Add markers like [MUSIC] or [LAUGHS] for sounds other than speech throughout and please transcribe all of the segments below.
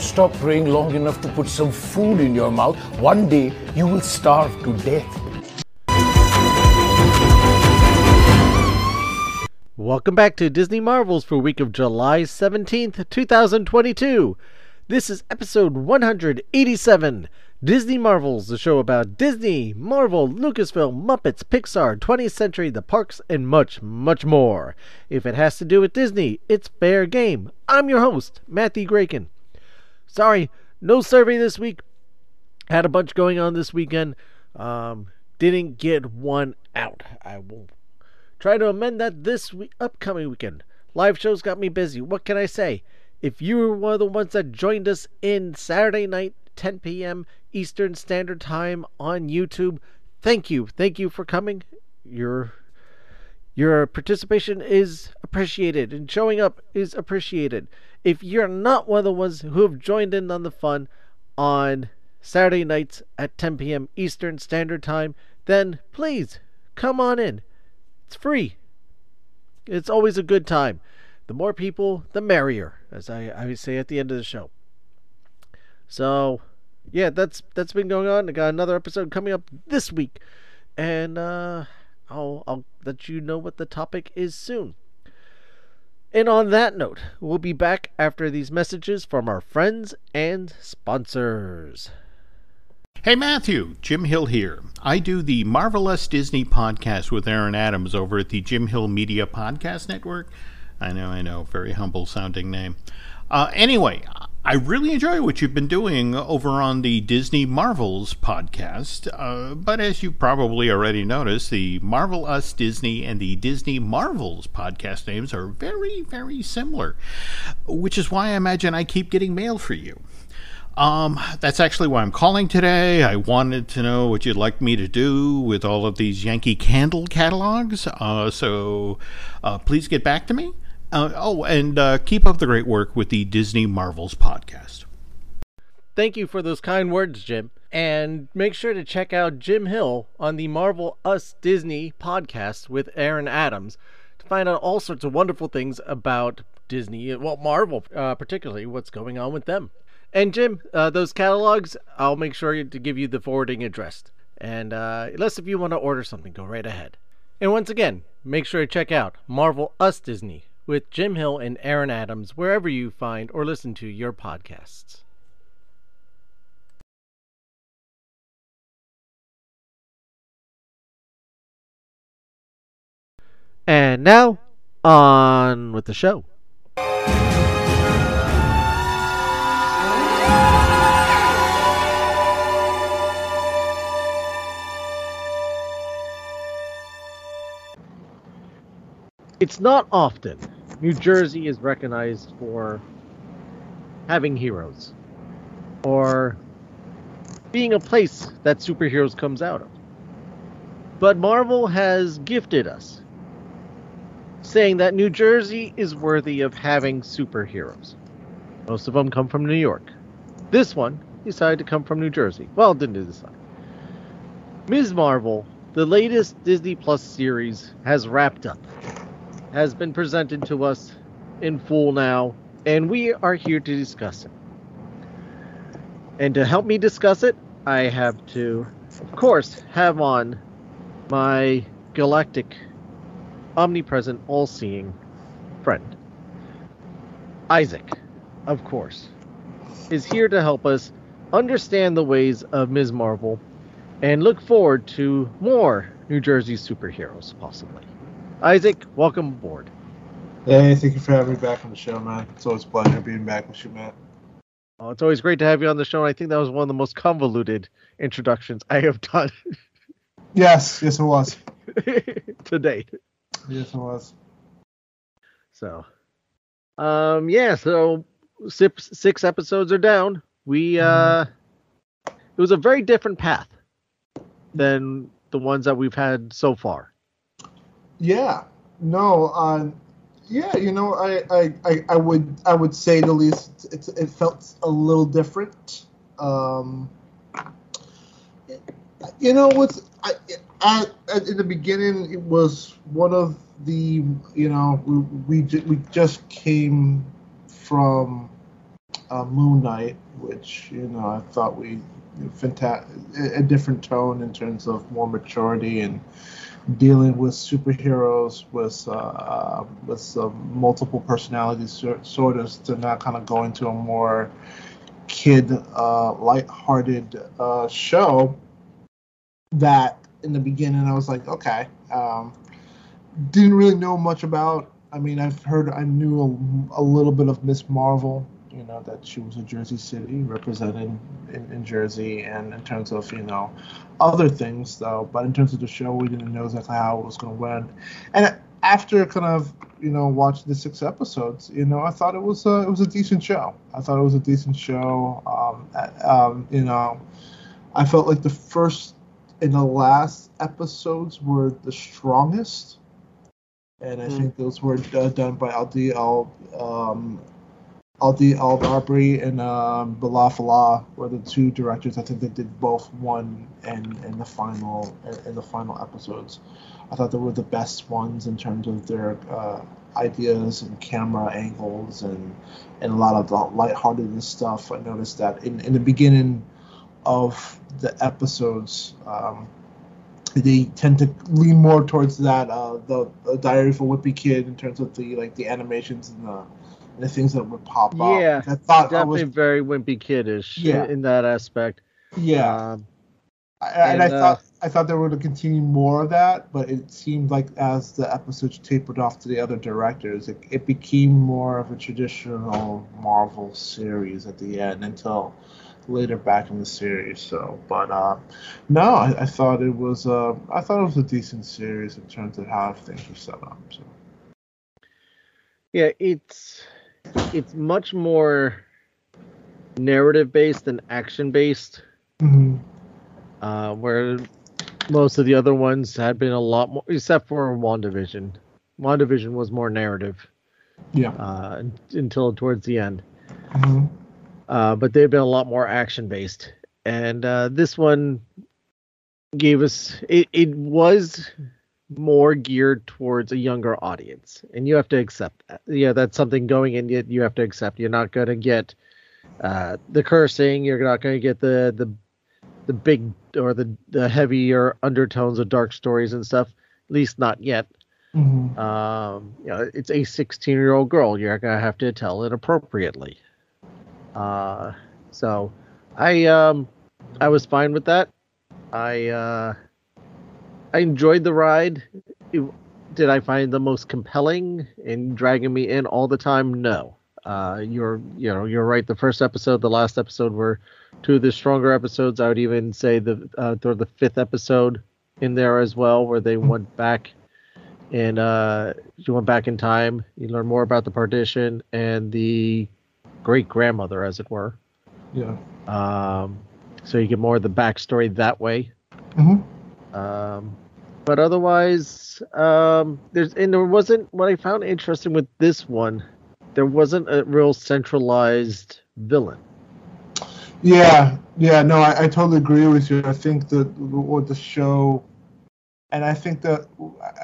stop praying long enough to put some food in your mouth, one day you will starve to death. Welcome back to Disney Marvels for week of July 17th, 2022. This is episode 187 Disney Marvels, the show about Disney, Marvel, Lucasfilm, Muppets, Pixar, 20th Century, the parks, and much, much more. If it has to do with Disney, it's fair game. I'm your host, Matthew Graken. Sorry, no survey this week. Had a bunch going on this weekend. Um, didn't get one out. I will Try to amend that this week, upcoming weekend. Live shows got me busy. What can I say? If you were one of the ones that joined us in Saturday night, 10 p.m. Eastern Standard Time on YouTube, thank you. Thank you for coming. Your your participation is appreciated and showing up is appreciated. If you're not one of the ones who have joined in on the fun on Saturday nights at 10 p.m. Eastern Standard Time, then please come on in. It's free. It's always a good time. The more people, the merrier, as I, always say at the end of the show. So, yeah, that's that's been going on. I got another episode coming up this week, and uh, I'll I'll let you know what the topic is soon. And on that note, we'll be back after these messages from our friends and sponsors. Hey Matthew, Jim Hill here. I do the Marvelous Disney podcast with Aaron Adams over at the Jim Hill Media Podcast Network. I know, I know, very humble sounding name. Uh, anyway, I really enjoy what you've been doing over on the Disney Marvels podcast. Uh, but as you probably already noticed, the Marvel Us Disney and the Disney Marvels podcast names are very, very similar, which is why I imagine I keep getting mail for you. Um, that's actually why I'm calling today. I wanted to know what you'd like me to do with all of these Yankee Candle catalogs. Uh, so uh, please get back to me. Uh, oh, and uh, keep up the great work with the Disney Marvels podcast. Thank you for those kind words, Jim. And make sure to check out Jim Hill on the Marvel Us Disney podcast with Aaron Adams to find out all sorts of wonderful things about Disney, well, Marvel uh, particularly, what's going on with them. And Jim, uh, those catalogs, I'll make sure to give you the forwarding address. And uh, unless if you want to order something, go right ahead. And once again, make sure to check out Marvel Us Disney with Jim Hill and Aaron Adams wherever you find or listen to your podcasts. And now, on with the show. It's not often New Jersey is recognized for having heroes or being a place that superheroes comes out of. But Marvel has gifted us saying that New Jersey is worthy of having superheroes. Most of them come from New York. This one decided to come from New Jersey. Well, didn't decide. Ms. Marvel, the latest Disney Plus series, has wrapped up has been presented to us in full now, and we are here to discuss it. And to help me discuss it, I have to, of course, have on my galactic, omnipresent, all seeing friend. Isaac, of course, is here to help us understand the ways of Ms. Marvel and look forward to more New Jersey superheroes, possibly. Isaac, welcome aboard. Hey, thank you for having me back on the show, man. It's always a pleasure being back with you, man. Oh, it's always great to have you on the show, and I think that was one of the most convoluted introductions I have done. [LAUGHS] yes, yes, it was. [LAUGHS] to date. Yes, it was. So, um, yeah, so six, six episodes are down. We, uh, it was a very different path than the ones that we've had so far. Yeah. No. Uh, yeah. You know, I, I, I, I would I would say the least it, it felt a little different. Um, you know, what's I, at, in the beginning it was one of the you know we we, we just came from uh, Moon Knight, which you know I thought we fantastic a different tone in terms of more maturity and dealing with superheroes with uh, uh, with uh, multiple personalities sort of to not kind of go into a more kid uh, light-hearted uh, show that in the beginning I was like okay um, didn't really know much about. I mean I've heard I knew a, a little bit of Miss Marvel you know that she was a Jersey City represented in, in, Jersey, and in terms of you know other things though. But in terms of the show, we didn't know exactly how it was going to end. And after kind of you know watching the six episodes, you know I thought it was a, it was a decent show. I thought it was a decent show. Um, um, you know, I felt like the first and the last episodes were the strongest and I mm. think those were uh, done by Aldi Al um, Adil El Arbi and um, Bilall Fallah were the two directors. I think they did both one and in the final in the final episodes. I thought they were the best ones in terms of their uh, ideas and camera angles and and a lot of the lighthearted stuff. I noticed that in, in the beginning of the episodes, um, they tend to lean more towards that uh, the, the Diary a Wimpy Kid in terms of the like the animations and the the things that would pop up. Yeah, I thought definitely I was, very wimpy kiddish. Yeah. in that aspect. Yeah, um, I, and, and, I uh, thought I thought they were going to continue more of that, but it seemed like as the episodes tapered off to the other directors, it, it became more of a traditional Marvel series at the end until later back in the series. So, but uh, no, I, I thought it was uh, I thought it was a decent series in terms of how things were set up. So. Yeah, it's it's much more narrative based than action based. Mm-hmm. Uh, where most of the other ones had been a lot more, except for WandaVision. WandaVision was more narrative. Yeah. Uh, until towards the end. Mm-hmm. Uh, but they've been a lot more action based, and uh, this one gave us it. It was more geared towards a younger audience, and you have to accept that. Yeah, that's something going in. You, you have to accept. You're not going to get uh, the cursing. You're not going to get the the the big or the the heavier undertones of dark stories and stuff. At least not yet. Mm-hmm. Um, you know, it's a 16 year old girl. You're gonna have to tell it appropriately. Uh, so I um I was fine with that. I uh I enjoyed the ride. Did I find the most compelling in dragging me in all the time? No. Uh, you're you know you're right. The first episode, the last episode were two of the stronger episodes. I would even say the uh, throw the fifth episode in there as well, where they went back and uh, you went back in time. You learn more about the partition and the great grandmother, as it were. Yeah. Um, so you get more of the backstory that way. Mm-hmm. Um, but otherwise, um, there's and there wasn't what I found interesting with this one. There wasn't a real centralized villain. Yeah, yeah, no, I, I totally agree with you. I think that what the show, and I think that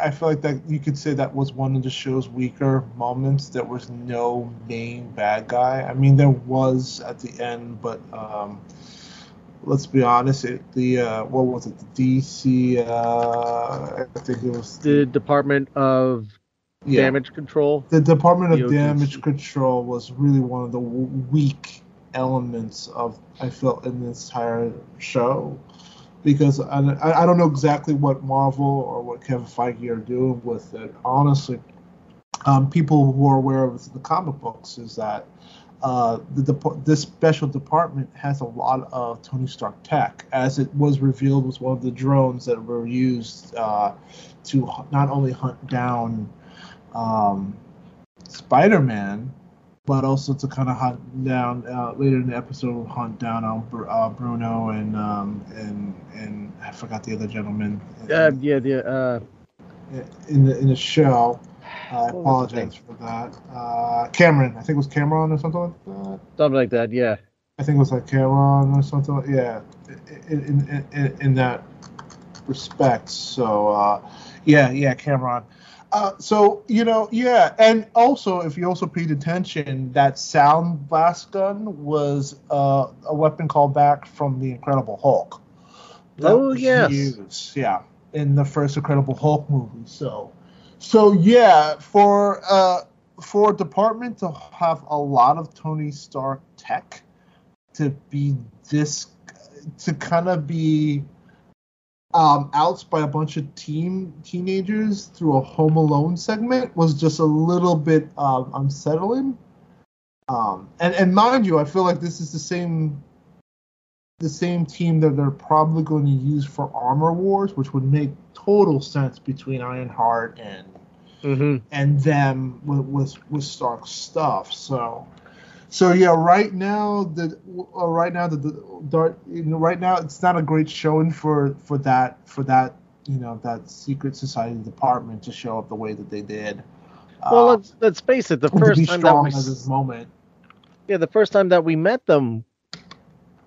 I feel like that you could say that was one of the show's weaker moments. There was no main bad guy. I mean, there was at the end, but um, let's be honest, it, the uh, what was it? The DC. Uh, I think it was the Department of yeah. Damage Control. The Department of Damage Control was really one of the weak elements of I felt in this entire show because I, I don't know exactly what Marvel or what Kevin Feige are doing with it. Honestly, um, people who are aware of the comic books is that uh, the this special department has a lot of Tony Stark tech, as it was revealed was one of the drones that were used uh, to not only hunt down um, Spider-Man, but also to kind of hunt down uh, later in the episode, hunt down uh, Bruno and um, and and I forgot the other gentleman. Uh, yeah, the uh, in the in the show. I apologize for that. Uh, Cameron, I think it was Cameron or something like that. Something like that, yeah. I think it was like Cameron or something. Like, yeah, in, in, in, in that respect. So, uh, yeah, yeah, Cameron. Uh, so you know, yeah, and also if you also paid attention, that sound blast gun was uh, a weapon called back from the Incredible Hulk. That Oh, yes. used, yeah, in the first Incredible Hulk movie. So, so yeah, for uh, for a department to have a lot of Tony Stark tech to be this to kind of be um, outs by a bunch of teen teenagers through a Home Alone segment was just a little bit um, unsettling. Um, and and mind you, I feel like this is the same the same team that they're probably going to use for Armor Wars, which would make total sense between Ironheart and Mm-hmm. and them with with, with Stark stuff. So, so yeah, right now the uh, right now the, the you know, right now it's not a great showing for for that for that you know that secret society department to show up the way that they did. Well, Uh, let's let's face it. The first time that we moment. yeah, the first time that we met them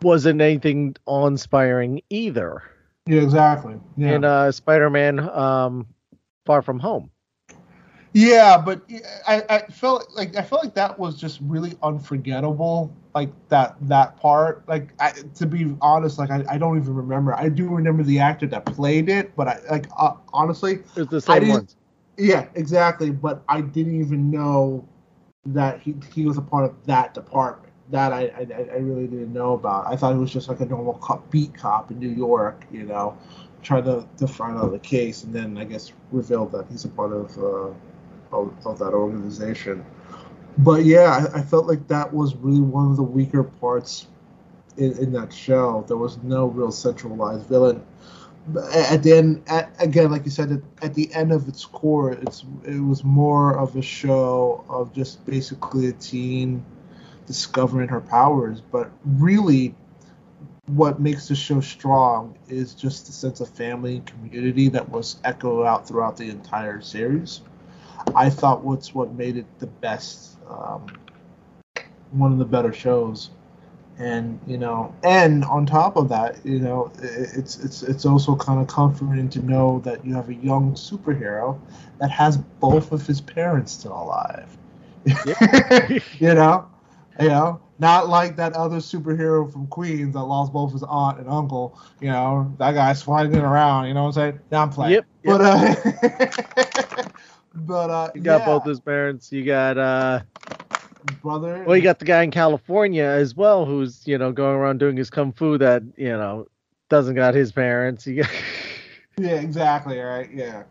wasn't anything awe-inspiring either. Yeah, exactly. Yeah. In uh, Spider-Man, um, Far From Home. Yeah, but I, I felt like I felt like that was just really unforgettable. Like that that part. Like I, to be honest, like I, I don't even remember. I do remember the actor that played it, but I like uh, honestly, It was the same one. yeah, exactly. But I didn't even know that he he was a part of that department. That I I, I really didn't know about. I thought he was just like a normal cop, beat cop in New York, you know, trying to to find out the case, and then I guess revealed that he's a part of uh, of, of that organization. But yeah, I, I felt like that was really one of the weaker parts in, in that show. There was no real centralized villain. At the end, at, again, like you said, at, at the end of its core, it's it was more of a show of just basically a teen discovering her powers. But really, what makes the show strong is just the sense of family and community that was echoed out throughout the entire series. I thought what's what made it the best, um, one of the better shows, and you know, and on top of that, you know, it's it's it's also kind of comforting to know that you have a young superhero that has both of his parents still alive. [LAUGHS] you know, you know, not like that other superhero from Queens that lost both his aunt and uncle. You know, that guy's flying around. You know what I'm saying? Now I'm playing. Yep, yep. But uh, [LAUGHS] but uh, You got yeah, both his parents. You got uh, brother. well, you got the guy in California as well, who's you know going around doing his kung fu that you know doesn't got his parents. [LAUGHS] You got, yeah, exactly. Right. Yeah.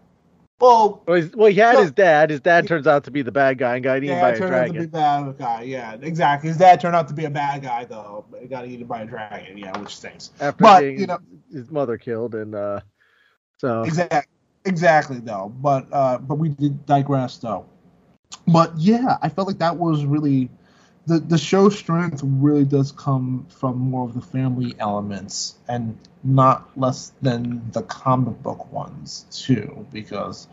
Well, well, well, he had No. his dad. His dad turns out to be the bad guy and got eaten by a turned out to be bad guy. Yeah, exactly. His dad turned out to be a bad guy though. He got eaten by a dragon. Yeah, which stinks. After but, getting you know- his mother killed, and uh, so Exactly. Exactly though. But uh, but we did digress though. But yeah, I felt like that was really the the show strength really does come from more of the family elements and not less than the comic book ones too because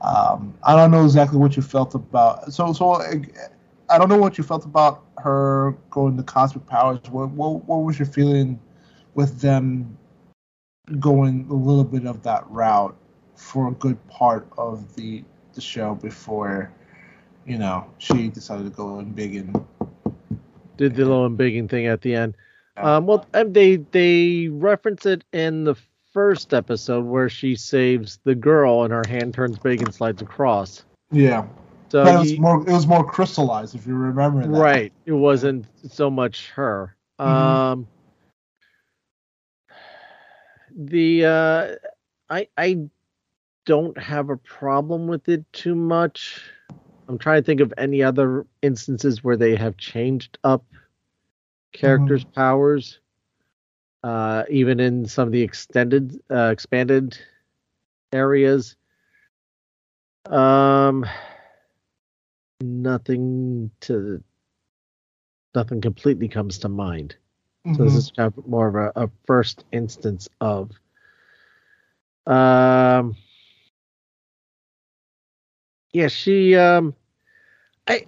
um, I don't know exactly what you felt about so so I, I don't know what you felt about her going to cosmic powers. What what, what was your feeling with them going a little bit of that route for a good part of the the show before you know she decided to go in big and did the little bigging thing at the end. Um, well, um, they they reference it in the first episode where she saves the girl and her hand turns big and slides across. yeah So but it was you- more it was more crystallized if you remember that right, it wasn't so much her. Mhm. Um, the uh, I I don't have a problem with it too much. I'm trying to think of any other instances where they have changed up characters' powers. Uh, even in some of the extended, uh, expanded areas. Um, nothing to, nothing completely comes to mind. So this Mhm. is kind of more of a, a first instance of. Um. Yeah, she. Um. I.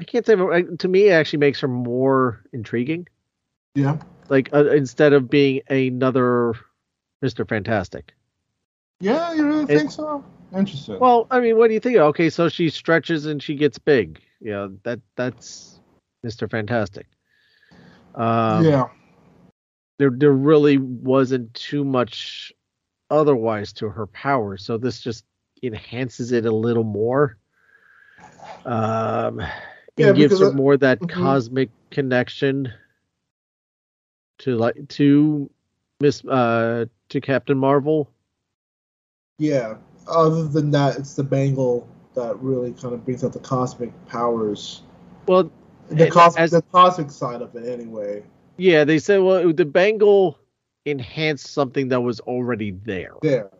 I can't say. To me, it actually makes her more intriguing. yeah Like uh, instead of being another Mister Fantastic. yeah you really It- think so Interesting. Well, I mean, what do you think? Okay, so she stretches and she gets big. Know, that that's Mr. Fantastic. Um, yeah. There, there really wasn't too much otherwise to her power, so this just enhances it a little more. Um, it Yeah, gives her it- more that mhm. cosmic connection to like to Miss uh to Captain Marvel. Yeah. Other than that, it's the bangle that really kind of brings out the cosmic powers. Well, The cosmic, as- the cosmic side of it, anyway. Yeah, they said well the bangle enhanced something that was already there. There.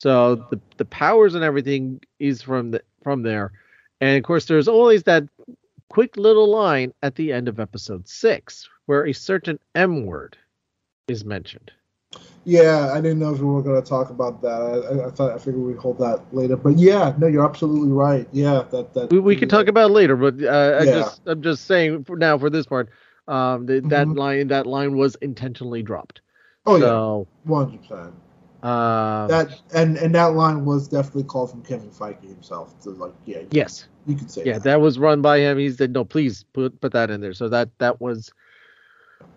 So the the powers and everything is from the from there. And of course there's always that quick little line at the end of episode 6 where a certain M word is mentioned. Yeah, I didn't know if we were going to talk about that. I, I, thought I figured we'd hold that later. But yeah, no, you're absolutely right. Yeah, that that We, we can talk about it later, but uh, I Yeah. just I'm just saying for now for this part um the, that Mhm. line that line was intentionally dropped. Oh yeah, one hundred percent. um, That and and that line was definitely called from Kevin Feige himself. So like, yeah, yes. You could say yeah that. that was run by him he said no please put put that in there so that that was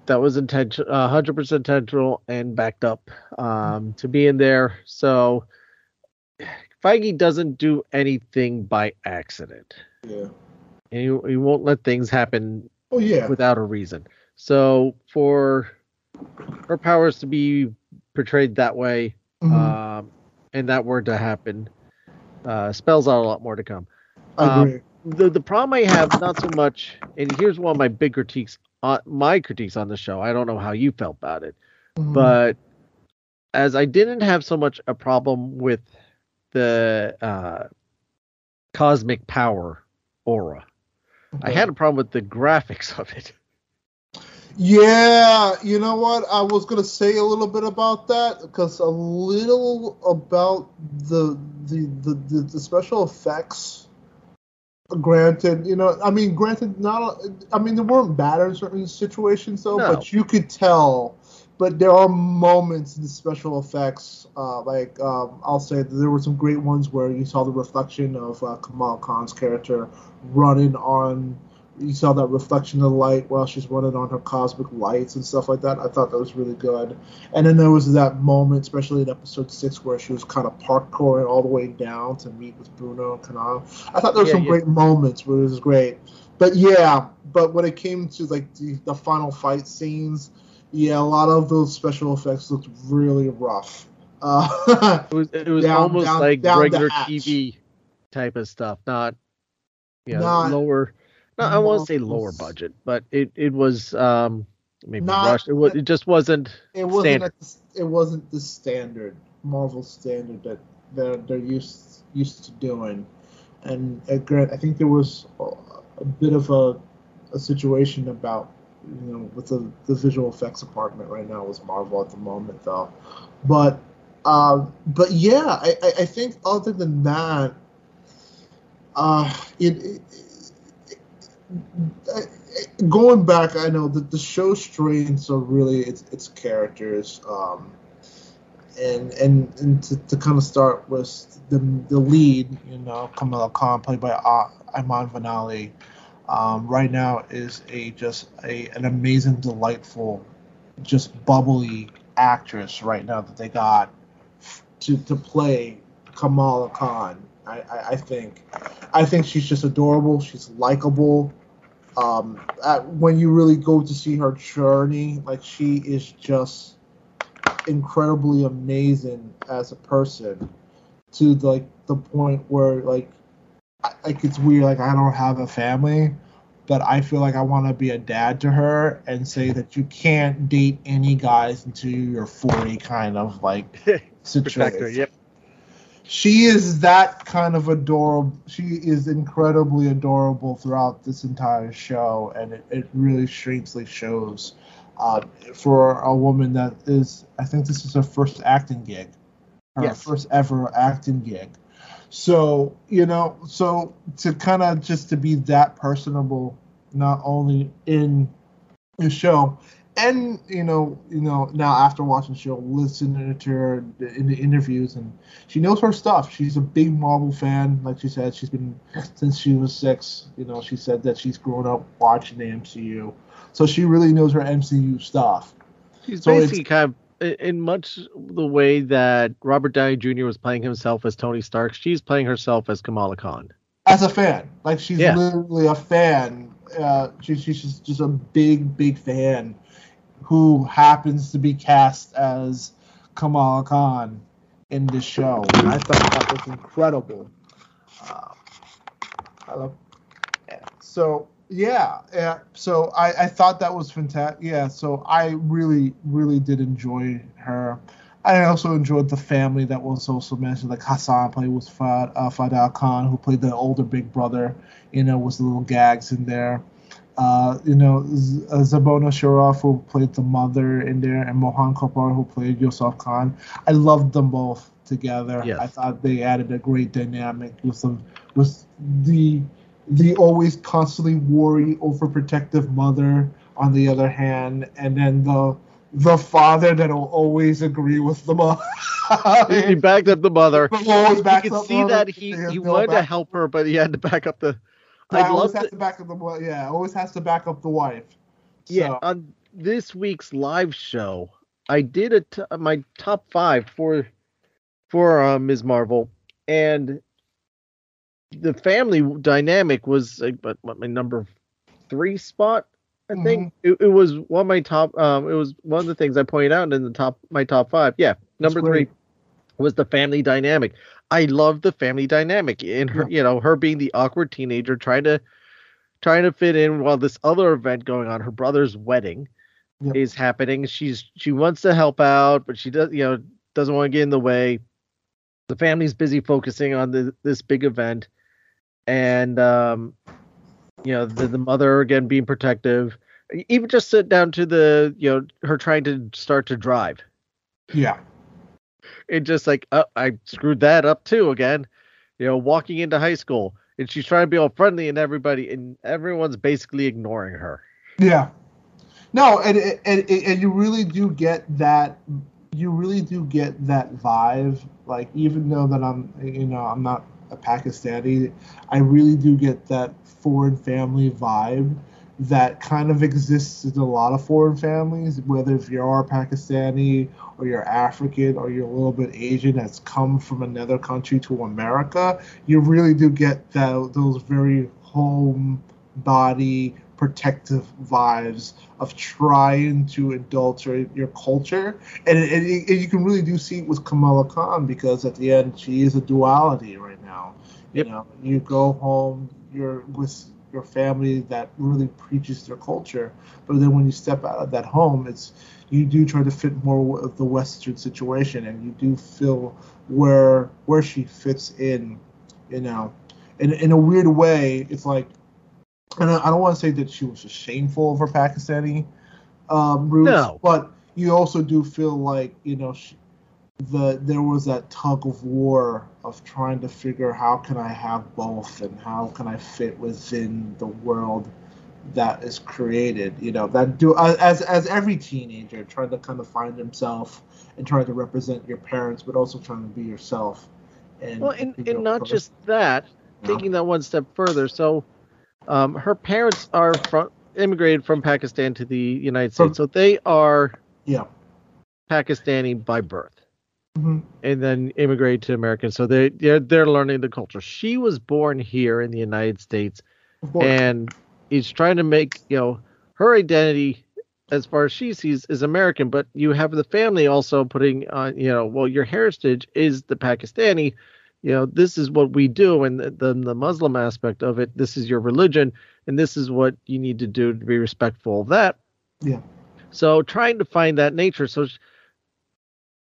that was intention uh, 100% intentional and backed up um to be in there so Feige doesn't do anything by accident Yeah. and he, he won't let things happen Oh yeah. without a reason so for her powers to be portrayed that way Mhm. um and that word to happen uh spells out a lot more to come um, the the problem I have not so much, and here's one of my big critiques on my critiques on the show. I don't know how you felt about it, Mhm. but as I didn't have so much a problem with the uh, cosmic power aura, I had a problem with the graphics of it. Yeah, you know what? I was gonna say a little bit about that because a little about the the the, the, the special effects. Granted, you know, I mean, granted, not. I mean, they weren't bad in certain situations though, No. but you could tell. But there are moments in the special effects, uh, like um, I'll say that there were some great ones where you saw the reflection of uh, Kamala Khan's character running on you saw that reflection of light while she's running on her cosmic lights and stuff like that. I thought that was really good. And then there was that moment, especially in episode six, where she was kind of parkouring all the way down to meet with Bruno and Kanal. I thought there were Yeah, some yeah. great moments where it was great. But yeah, but when it came to like the, the final fight scenes, yeah, a lot of those special effects looked really rough. [LAUGHS] Uh, It was it was Down- almost down- like down regular. TV type of stuff, not you know, Not- lower. No, I won't say lower budget, but it it was um maybe Not- rushed. It was it just wasn't it wasn't the, it wasn't the standard Marvel standard that they're they're used used to doing, and uh, grant I think there was a, a bit of a a situation about you know with the, the visual effects department right now with Marvel at the moment though, but uh, but yeah I, I think other than that, uh it. it I- I- going back, I know that the show strains are really its its characters, um, and and and to, to kind of start with the the lead, you know, Kamala Khan, played by uh, Iman Vellani, um, right now is a just a an amazing, delightful, just bubbly actress right now that they got to to play Kamala Khan. I, I, I think I think she's just adorable. She's likable um, at, when you really go to see her journey, like she is just incredibly amazing as a person to like the point where like I- like it's weird like I don't have a family but I feel like I want to be a dad to her and say that you can't date any guys until you're 40 kind of like [LAUGHS] situation. Yep. She is that kind of adorable. She is incredibly adorable throughout this entire show, and it, it really strangely shows uh, for a woman that is. I think this is her first acting gig, her Yes. first ever acting gig. So you know, so to kind of just to be that personable, not only in the show and you know, you know, now after watching, she'll listen to her in the interviews, and she knows her stuff. She's a big Marvel fan, like she said. She's been since she was six. You know, she said that she's grown up watching the MCU, so she really knows her MCU stuff. She's So basically kind of in much the way that Robert Downey Jr. was playing himself as Tony Stark. She's playing herself as Kamala Khan. as a fan. Like she's Yeah. literally a fan. Uh, she, she's just a big, big fan who happens to be cast as Kamala Khan in this show. And I thought that was incredible. Uh. So yeah, yeah. So I, I thought that was fantastic. Yeah. So I really, really did enjoy her. I also enjoyed the family that was also mentioned, like Hassan played with Fad, uh, Fadal Khan, who played the older big brother. You know, was the little gags in there. Uh, you know, Z- uh, Zenobia Shroff, who played the mother in there, and Mohan Kapur, who played Yusuf Khan. I loved them both together. Yes. I thought they added a great dynamic with them, with the the always constantly worry, overprotective mother on the other hand, and then the the father that'll always agree with the mother. [LAUGHS] he backed up the mother. always You could see that he, he wanted to help her, but he had to back up the. I always has to back up the yeah, always has to back up the wife. Yeah, on this week's live show, I did a t- my top five for for uh, Ms. Marvel, and the family dynamic was like, what my number three spot. I think it, it was one of my top. Um, it was one of the things I pointed out in the top my top five. Yeah, number three was the family dynamic. I love the family dynamic in her, you know, her being the awkward teenager trying to trying to fit in while this other event going on, her brother's wedding Yep. is happening. She's she wants to help out, but she does, you know, doesn't want to get in the way. The family's busy focusing on the, this big event, and um, you know, the, the mother again being protective. Even just sit down to the, you know, her trying to start to drive yeah, and just like oh, I screwed that up too again. You know, walking into high school and she's trying to be all friendly and everybody and everyone's basically ignoring her. yeah. No, and and, and you really do get that. You really do get that vibe. Like even though that I'm, you know, I'm not a Pakistani, I really do get that foreign family vibe that kind of exists in a lot of foreign families. Whether if you are Pakistani or you're African or you're a little bit Asian that's come from another country to America, you really do get that those very home body protective vibes of trying to adulterate your culture and, it, it- you can really do see it with Kamala Khan because at the end she is a duality right now Yep. you know you go home you're with your family that really preaches their culture but then when you step out of that home it's you do try to fit more of the western situation and you do feel where where she fits in you know in, in a weird way it's like and I I don't want to say that she was shameful of her Pakistani um, roots, No. but you also do feel like you know she, the there was that tug of war of trying to figure how can I have both and how can I fit within the world that is created. You know that do as as every teenager trying to kind of find himself and trying to represent your parents, but also trying to be yourself. And Well, and, and not person, just that, you know? taking that one step further. So, um, her parents are from immigrated from Pakistan to the United States, so they are yeah. Pakistani by birth. Hmm and then immigrated to America. So they they're they're learning the culture. She was born here in the United States and is trying to make you know her identity as far as she sees is American, but you have the family also putting on you know well your heritage is the Pakistani. You know this is what we do, and the, the the Muslim aspect of it. This is your religion, and this is what you need to do to be respectful of that. Yeah. So trying to find that nature. So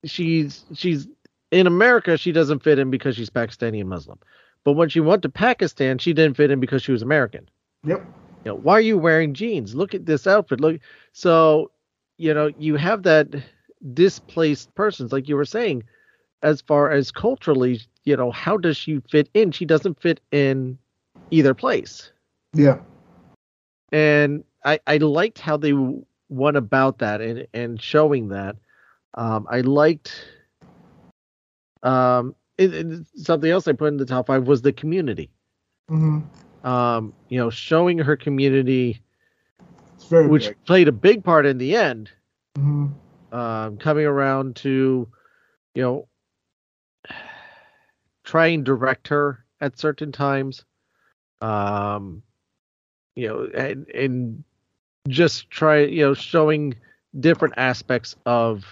she's she's in America. She doesn't fit in because she's Pakistani and Muslim. But when she went to Pakistan, she didn't fit in because she was American. Yep. You know, why are you wearing jeans? Look at this outfit. Look. So, you know, you have that displaced persons, like you were saying, as far as culturally, you know, how does she fit in? She doesn't fit in either place Yeah. and I I liked how they went about that and and showing that. Um, I liked um, it, it- something else I put in the top five was the community. hmm Um, you know, showing her community, which big. played a big part in the end, hmm um, coming around to, you know, try and direct her at certain times, um, you know, and, and just try, you know, showing different aspects of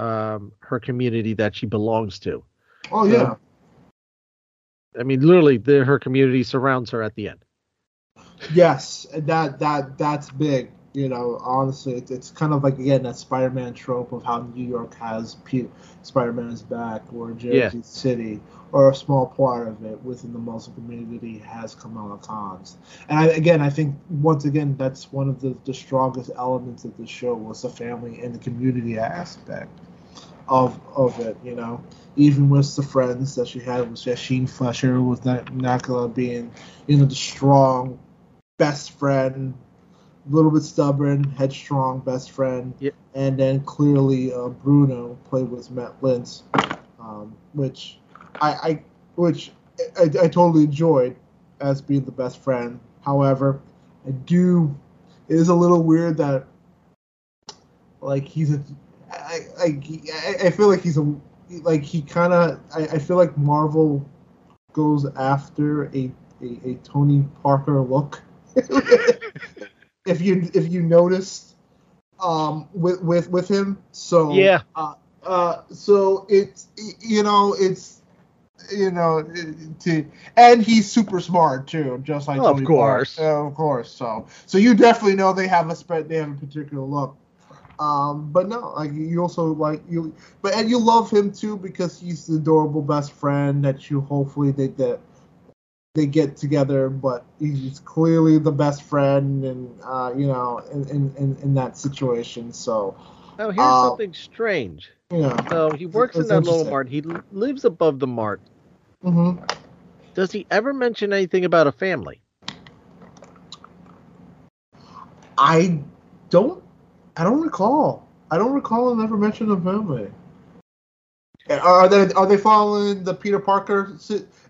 um, her community that she belongs to. Oh So- yeah. I mean, literally, the, her community surrounds her at the end. Yes, that that that's big. You know, honestly, it's, it's kind of like again that Spider-Man trope of how New York has P- Spider-Man's back, or Jersey Yeah. City, or a small part of it within the Muslim community has Kamala Khan's. And I, again, I think once again that's one of the, the strongest elements of the show was the family and the community aspect of of it. You know, even with the friends that she had with Yasmeen Fletcher, with Na- Nakala being you know the strong best friend, a little bit stubborn, headstrong best friend, Yep. and then clearly uh, Bruno played with Matt Lintz, um, which I, I which I, I totally enjoyed as being the best friend. However, I do it is a little weird that like he's a I, I, feel like he's a like he kind of I, I feel like Marvel goes after a, a, a Tony Parker look. [LAUGHS] if you if you noticed um with with with him so Yeah. uh, uh so it's you know it's you know to and he's super smart too just like Of Tony course. Parker. Uh, of course so so you definitely know they have a spread they have a particular look um but no like you also like you but and you love him too because he's the adorable best friend that you hopefully they that they get together, but he's clearly the best friend, and uh, you know, in, in, in, that situation. So, Now, here's Uh, something strange. know, So he works in that little mart. He lives above the mart. hmm Does he ever mention anything about a family? I don't, I don't recall. I don't recall him ever mentioning a family. Are they are they following the Peter Parker?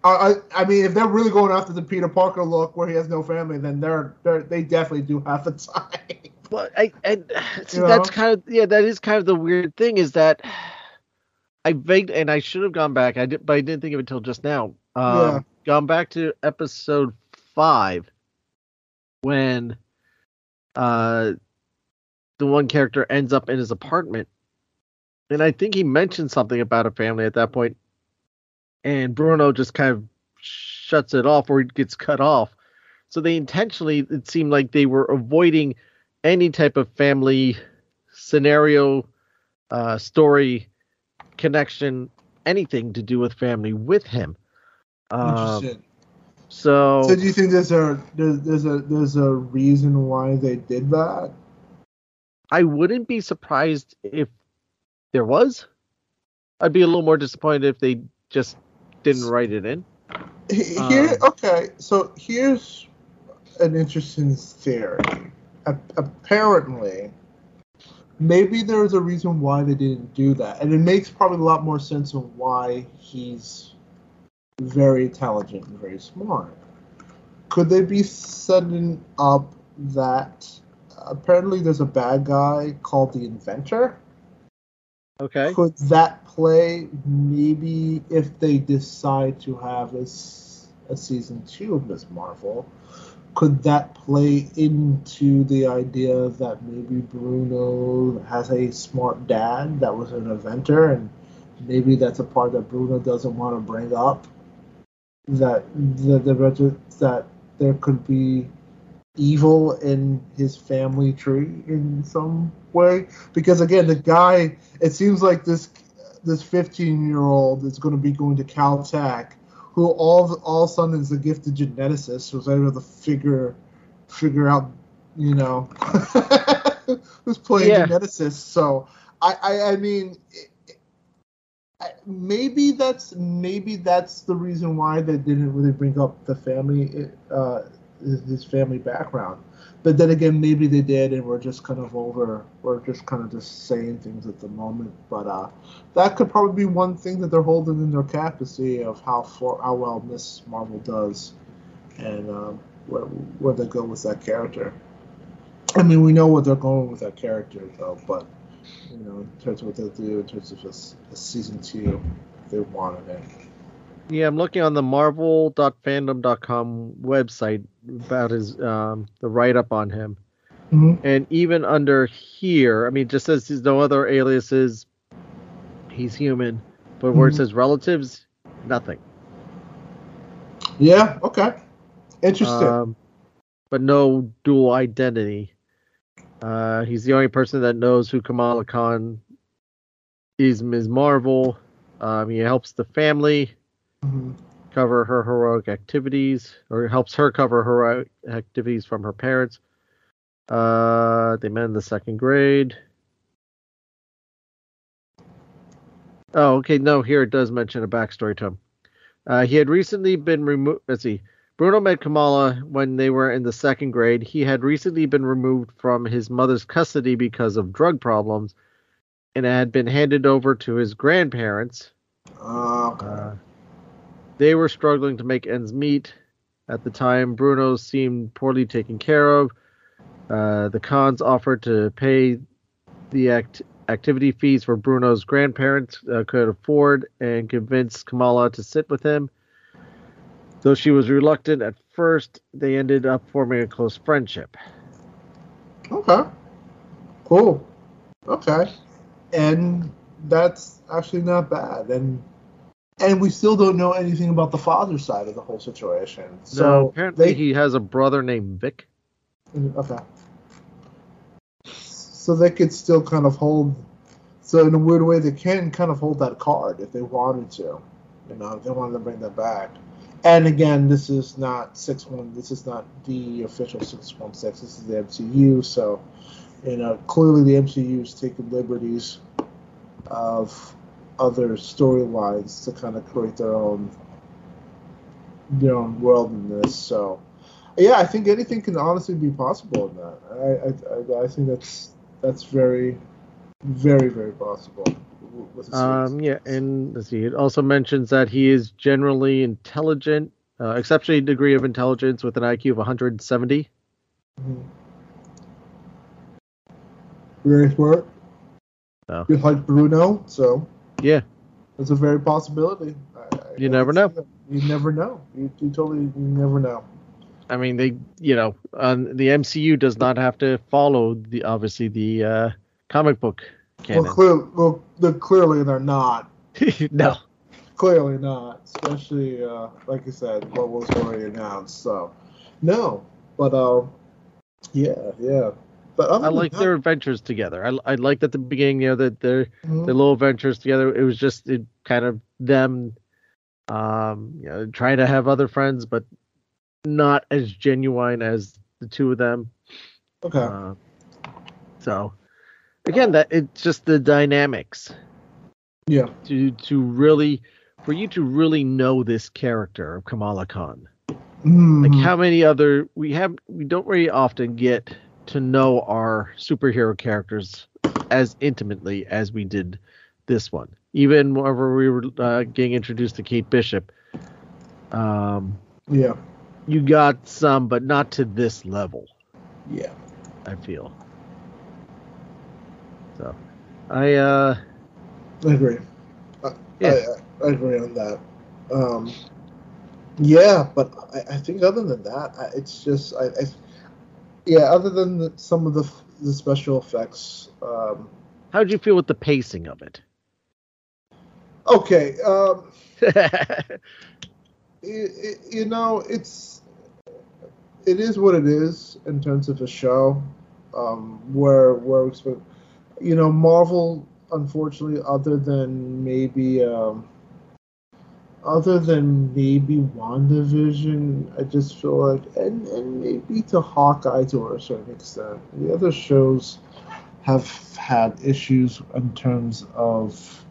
I, I mean, if they're really going after the Peter Parker look where he has no family, then they're, they're they definitely do have a tie. [LAUGHS] Well, I, I see You that's know? kind of yeah, that is kind of the weird thing is that I vague and I should have gone back. I did, but I didn't think of it until just now. Um, Yeah. Gone back to episode five when uh the one character ends up in his apartment, and I think he mentioned something about a family at that point, and Bruno just kind of shuts it off or he gets cut off. So they intentionally, it seemed like they were avoiding any type of family scenario, uh, story, connection, anything to do with family with him. Um, Interesting. so, So do you think there's a there's, there's a there's a reason why they did that? I wouldn't be surprised if there was. I'd be a little more disappointed if they just didn't write it in. Here, Um, okay. So here's an interesting theory. A- apparently, maybe there's a reason why they didn't do that, and it makes probably a lot more sense of why he's very intelligent and very smart. Could they be setting up that apparently there's a bad guy called the Inventor? Okay. Could that play maybe if they decide to have a, a season two of Miss Marvel? Could that play into the idea that maybe Bruno has a smart dad that was an inventor, and maybe that's a part that Bruno doesn't want to bring up? That the, the that there could be evil in his family tree in some way because again the guy it seems like this this 15 year old is going to be going to Caltech who all all of a sudden is a gifted geneticist who's able to figure figure out you know [LAUGHS] who's playing Yeah. geneticist so I I, I mean it- I- maybe that's maybe that's the reason why they didn't really bring up the family uh his family background but then again, maybe they did, and we're just kind of over. We're just kind of just saying things at the moment. But uh, that could probably be one thing that they're holding in their cap to see of how far, how well Miss Marvel does, and um, where where they go with that character. I mean, we know what they're going with that character, though. But you know, in terms of what they do, in terms of a, a season two, they wanted it. Yeah, I'm looking on the Marvel.fandom.com website about his um, the write up on him, Mm-hmm. and even under here, I mean, just says there's no other aliases. He's human, but where it Mhm. says relatives, nothing. Yeah. Okay. Interesting. Um, but no dual identity. Uh, he's the only person that knows who Kamala Khan is. Ms. Marvel. Um, he helps the family Mhm. cover her heroic activities, or helps her cover heroic activities from her parents. Uh, they met in the second grade. Oh, okay. No, here it does mention a backstory to him. Uh, he had recently been removed. Let's see. Bruno met Kamala when they were in the second grade. He had recently been removed from his mother's custody because of drug problems and had been handed over to his grandparents. Uh, okay. Uh, they were struggling to make ends meet. At the time, Bruno seemed poorly taken care of. Uh, the Khans offered to pay the act- activity fees for Bruno's grandparents uh, could afford and convinced Kamala to sit with him. Though she was reluctant at first, they ended up forming a close friendship. Okay. Cool. Okay. And that's actually not bad. And and we still don't know anything about the father side of the whole situation. So apparently, they, he has a brother named Vic. Mm, okay. So they could still kind of hold. So in a weird way, they can kind of hold that card if they wanted to. You know, if they wanted to bring that back. And again, this is not six one. This is not the official six one six. This is the MCU. So, you know, clearly the MCU is taking liberties of other storylines to kind of create their own their own world in this. So, yeah, I think anything can honestly be possible in that. I I, I, think that's that's very, very, very possible. With. Um, yeah, and let's see. It also mentions that he is generally intelligent, uh, exceptionally degree of intelligence with an IQ of 170. Mhm. Very smart. Oh. Just like Bruno, so Yeah, it's a very possibility. I, You I never know. that. You never know. You, you totally you never know. I mean they, you know, um, the MCU does not have to follow the obviously the uh, comic book canon. Well, clear, well, clearly they're not. [LAUGHS] no, Clearly not. Especially uh, like I said, what was already announced. So no, but um, yeah, yeah. But I like that- their adventures together. I, I liked at the beginning, you know, that their Mhm. their little adventures together. It was just it, kind of them, um, you know, trying to have other friends, but not as genuine as the two of them. okay. Uh, so again, that it's just the dynamics yeah. to to really for you to really know this character of Kamala Khan. Like how many other we have we don't very often get to know our superhero characters as intimately as we did this one. Even whenever we were uh, getting introduced to Kate Bishop, um, yeah. you got some, but not to this level. Yeah. I feel. So, I uh, I agree. I, Yeah. I, I agree on that. Um, yeah, but I, I think other than that, I, it's just I, I yeah. Other than the, some of the the special effects, um, how did you feel with the pacing of it? okay. Um, [LAUGHS] it, it, you know, it's it is what it is in terms of a show. Um, where where you know, Marvel, unfortunately, other than maybe um, other than maybe WandaVision, I just feel like, and and maybe to Hawkeye to a certain extent, the other shows have had issues in terms of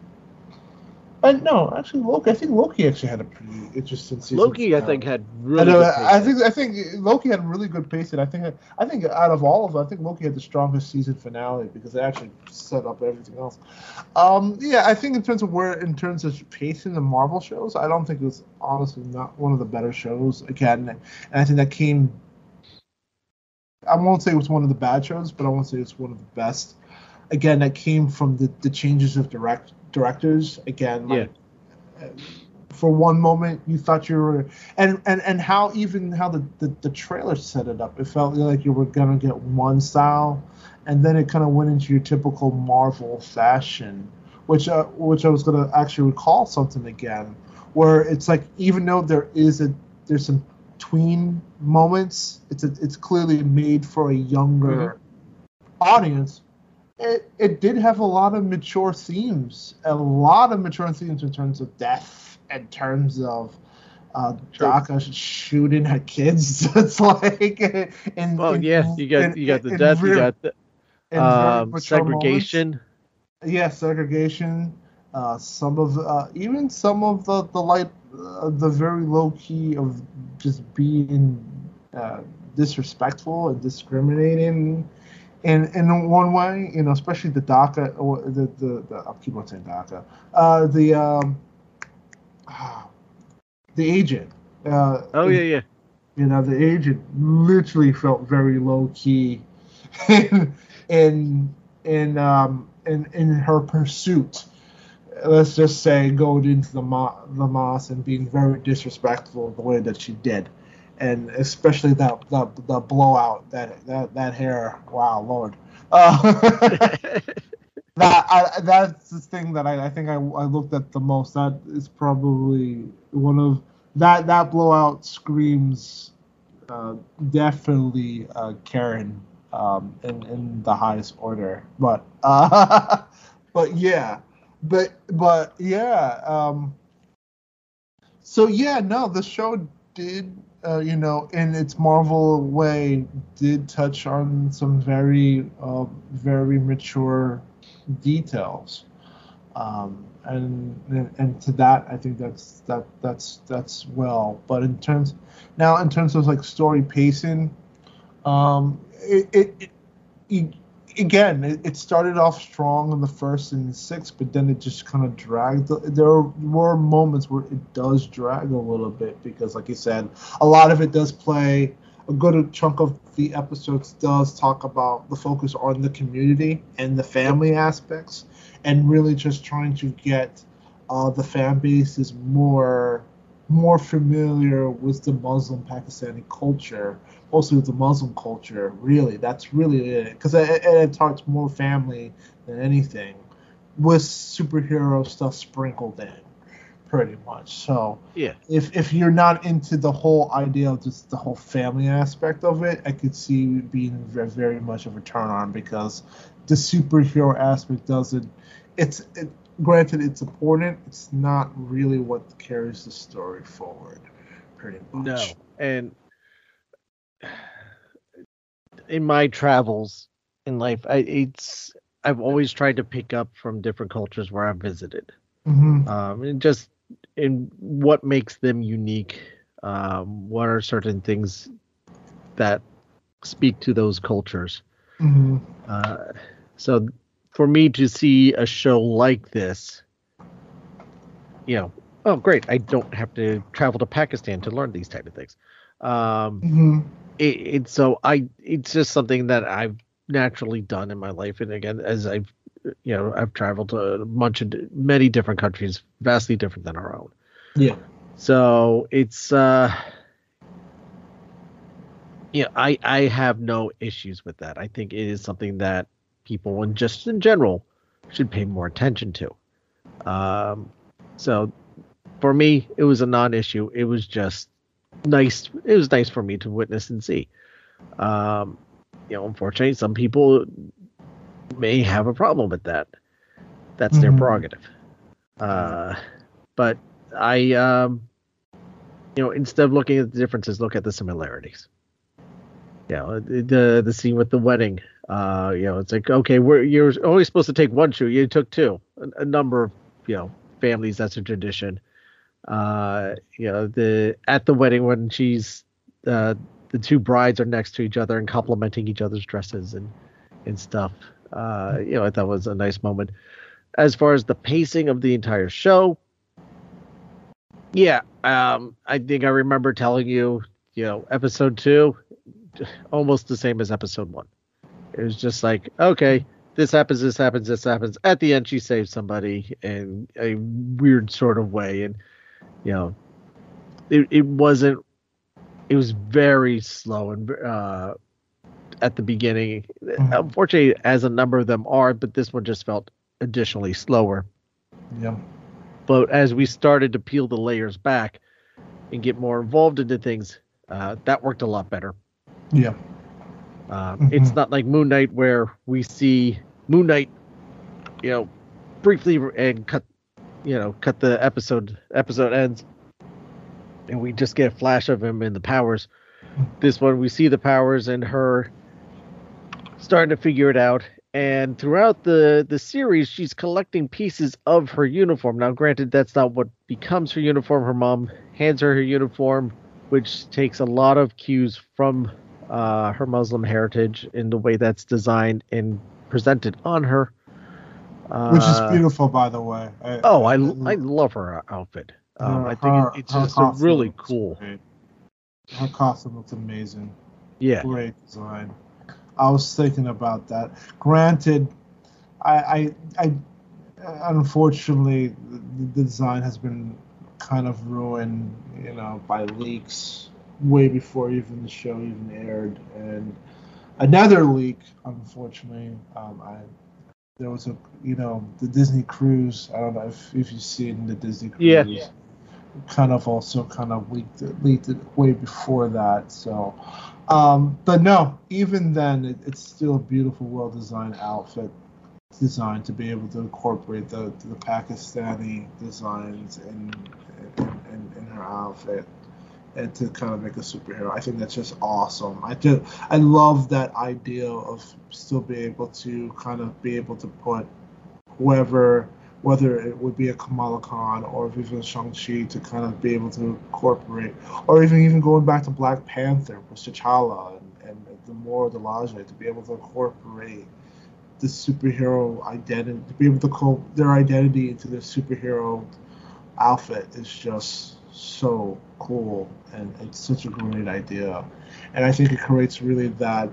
Uh, no, actually, Loki. I think Loki actually had a pretty interesting season. Loki, I Uh, think, had I, really. know, good I think I think Loki had really good pacing. I think I think out of all of them, I think Loki had the strongest season finale because it actually set up everything else. Um, yeah, I think in terms of where in terms of pacing the Marvel shows, I don't think it was honestly not one of the better shows. Again, and I think that came. I won't say it was one of the bad shows, but I won't say it's one of the best. Again, that came from the, the changes of direct directors. Again, like, for one moment you thought you were and and and how even how the, the the trailer set it up it felt like you were gonna get one style and then it kind of went into your typical marvel fashion which uh, which i was gonna actually recall something again where it's like even though there is a there's some tween moments it's a, it's clearly made for a younger audience it, it did have a lot of mature themes, a lot of mature themes in terms of death, in terms of uh. Daka shooting at kids. [LAUGHS] it's like, in, Well, in- yeah, you got in- you got the in death, you got the um, mature moments. segregation. Yeah, segregation. Uh, some of uh, even some of the the light, uh, the very low key of just being uh, disrespectful and discriminating. In, in one way, you know, especially the DACA, or the, the, the I'll keep on saying DACA, uh, the um, [SIGHS] the agent. Uh, Oh yeah, yeah. you know the agent literally felt very low key [LAUGHS] in in in um in in her pursuit let's just say going into the mo- the mosque and being very disrespectful the way that she did and especially that the, the blowout that that that hair wow lord uh, [LAUGHS] that I, that's the thing that I, I think I, I looked at the most. That is probably one of that that blowout screams uh, definitely uh, Karen um, in in the highest order. But uh, [LAUGHS] but yeah, but but yeah. Um, so yeah, no, the show did. Uh, you know, in its Marvel way, did touch on some very, uh, very mature details, um, and, and and to that, I think that's that that's that's well. But in terms now, in terms of like story pacing, um, it, it, it, it again, it, it started off strong in the first and sixth, but then it just kind of dragged. There were moments where it does drag a little bit because, like you said, a lot of it does play. A good chunk of the episodes does talk about the focus on the community and the family aspects, and really just trying to get uh, the fan bases more more familiar with the Muslim Pakistani culture, mostly with the Muslim culture. Really, that's really it. Because it, it, talks more family than anything, with superhero stuff sprinkled in, pretty much. So Yeah. if if you're not into the whole idea of just the whole family aspect of it, I could see being very, very much of a turn on because the superhero aspect doesn't. It's it, granted it's important. It's not really what carries the story forward, pretty much. No, and in my travels in life, I, it's I've always tried to pick up from different cultures where I've visited, hmm um, and just in what makes them unique. Um, what are certain things that speak to those cultures? hmm Uh, so for me to see a show like this, you know, oh great, I don't have to travel to Pakistan to learn these type of things. Um, hmm it, it's so I it's just something that I've naturally done in my life, and again, as I've you know I've traveled to a bunch of many different countries, vastly different than our own. Yeah. So it's uh yeah, I I have no issues with that. I think it is something that people and just in general should pay more attention to. Um so for me it was a non-issue. It was just nice it was nice for me to witness and see. Um you know, unfortunately some people may have a problem with that. That's their Mhm. prerogative. Uh but I um you know, instead of looking at the differences, look at the similarities. You know, the, the scene with the wedding. Uh, you know, it's like okay, we're you're always supposed to take one shoe. You took two. A, a number of you know families that's a tradition. Uh, you know, the at the wedding when she's uh, the two brides are next to each other and complimenting each other's dresses and and stuff. Uh, you know, I thought was a nice moment. As far as the pacing of the entire show, yeah, um, I think I remember telling you, you know, episode two, almost the same as episode one. It was just like, okay, this happens, this happens, this happens. At the end, she saves somebody in a weird sort of way, and you know, it it wasn't. It was very slow and uh, at the beginning. Mhm. Unfortunately, as a number of them are, but this one just felt additionally slower. Yeah. But as we started to peel the layers back and get more involved into things, uh, that worked a lot better. Yeah. Uh, Mhm. It's not like Moon Knight where we see Moon Knight, you know, briefly and cut, you know, cut the episode. Episode ends, and we just get a flash of him in the powers. This one we see the powers and her starting to figure it out. And throughout the the series, she's collecting pieces of her uniform. Now, granted, that's not what becomes her uniform. Her mom hands her her uniform, which takes a lot of cues from uh, her Muslim heritage in the way that's designed and presented on her. Uh, Which is beautiful, by the way. I, Oh, I, I love her outfit. Um, I think it- it's her just a really cool. great. Her costume looks amazing. Yeah, Great design. I was thinking about that. Granted, I, I, I unfortunately, the design has been kind of ruined, you know, by leaks way before even the show even aired, and another leak, unfortunately, um, I there was a, you know, the Disney cruise. I don't know if if you've seen the Disney cruise. Yeah. Kind of also kind of leaked it, leaked it way before that. So, um, but no, even then, it, it's still a beautiful, well-designed outfit, designed to be able to incorporate the the Pakistani designs in in, in, in her outfit and to kind of make a superhero. I think that's just awesome. I do. I love that idea of still being able to kind of be able to put whoever, whether it would be a Kamala Khan or even Shang-Chi, to kind of be able to incorporate, or even even going back to Black Panther with T'Challa and, and the Dora Milaje, to be able to incorporate the superhero identity, to be able to call their identity into their superhero outfit is just so cool and it's such a great idea. And i think it creates really that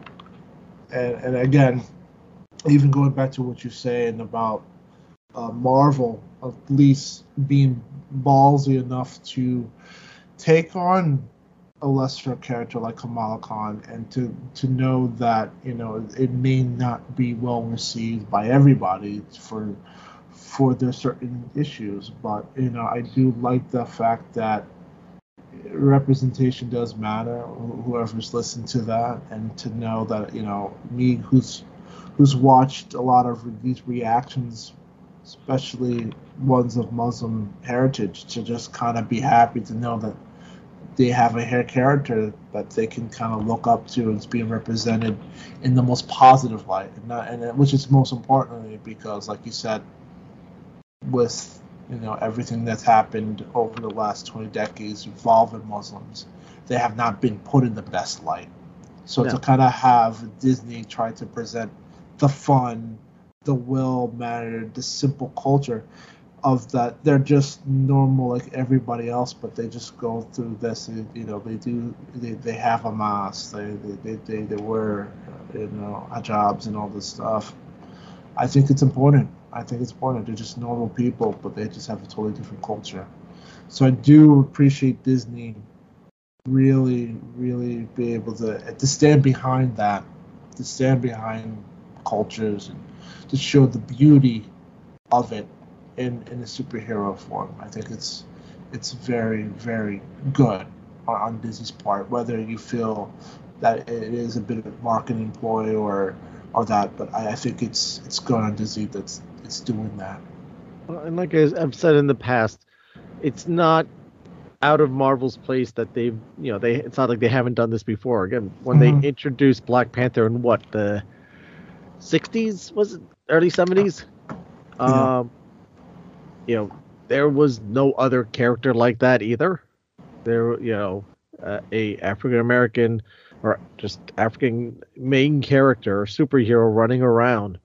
and, and again even going back to what you're saying about uh, marvel at least being ballsy enough to take on a lesser character like Kamala Khan and to to know that you know it may not be well received by everybody for for their certain issues. But you know I do like the fact that representation does matter whoever's listened to that and to know that you know me who's who's watched a lot of these reactions especially ones of muslim heritage to just kind of be happy to know that they have a hair character that they can kind of look up to and it's being represented in the most positive light and not and which is most importantly because like you said with you know everything that's happened over the last 20 decades involving Muslims, they have not been put in the best light. So No. to kind of have Disney try to present the fun, the well mannered, the simple culture of that they're just normal like everybody else, but they just go through this. You know, they do they, they have a mask, they they, they, they, they wear you know hijabs and all this stuff. I think it's important. I think it's important. They're just normal people, but they just have a totally different culture. So I do appreciate Disney really, really be able to uh, to stand behind that, to stand behind cultures and to show the beauty of it in in a superhero form. I think it's it's very, very good on, on Disney's part. Whether you feel that it is a bit of a marketing ploy or or that, but I, I think it's it's good on Disney that's it's doing that. Well, and like I've said in the past, it's not out of Marvel's place that they've, you know, they. It's not like they haven't done this before. Again, when Mhm. they introduced Black Panther in what the '60s was it early '70s? Yeah. Um, you know, there was no other character like that either. There, you know, uh, a African American or just African main character, superhero running around.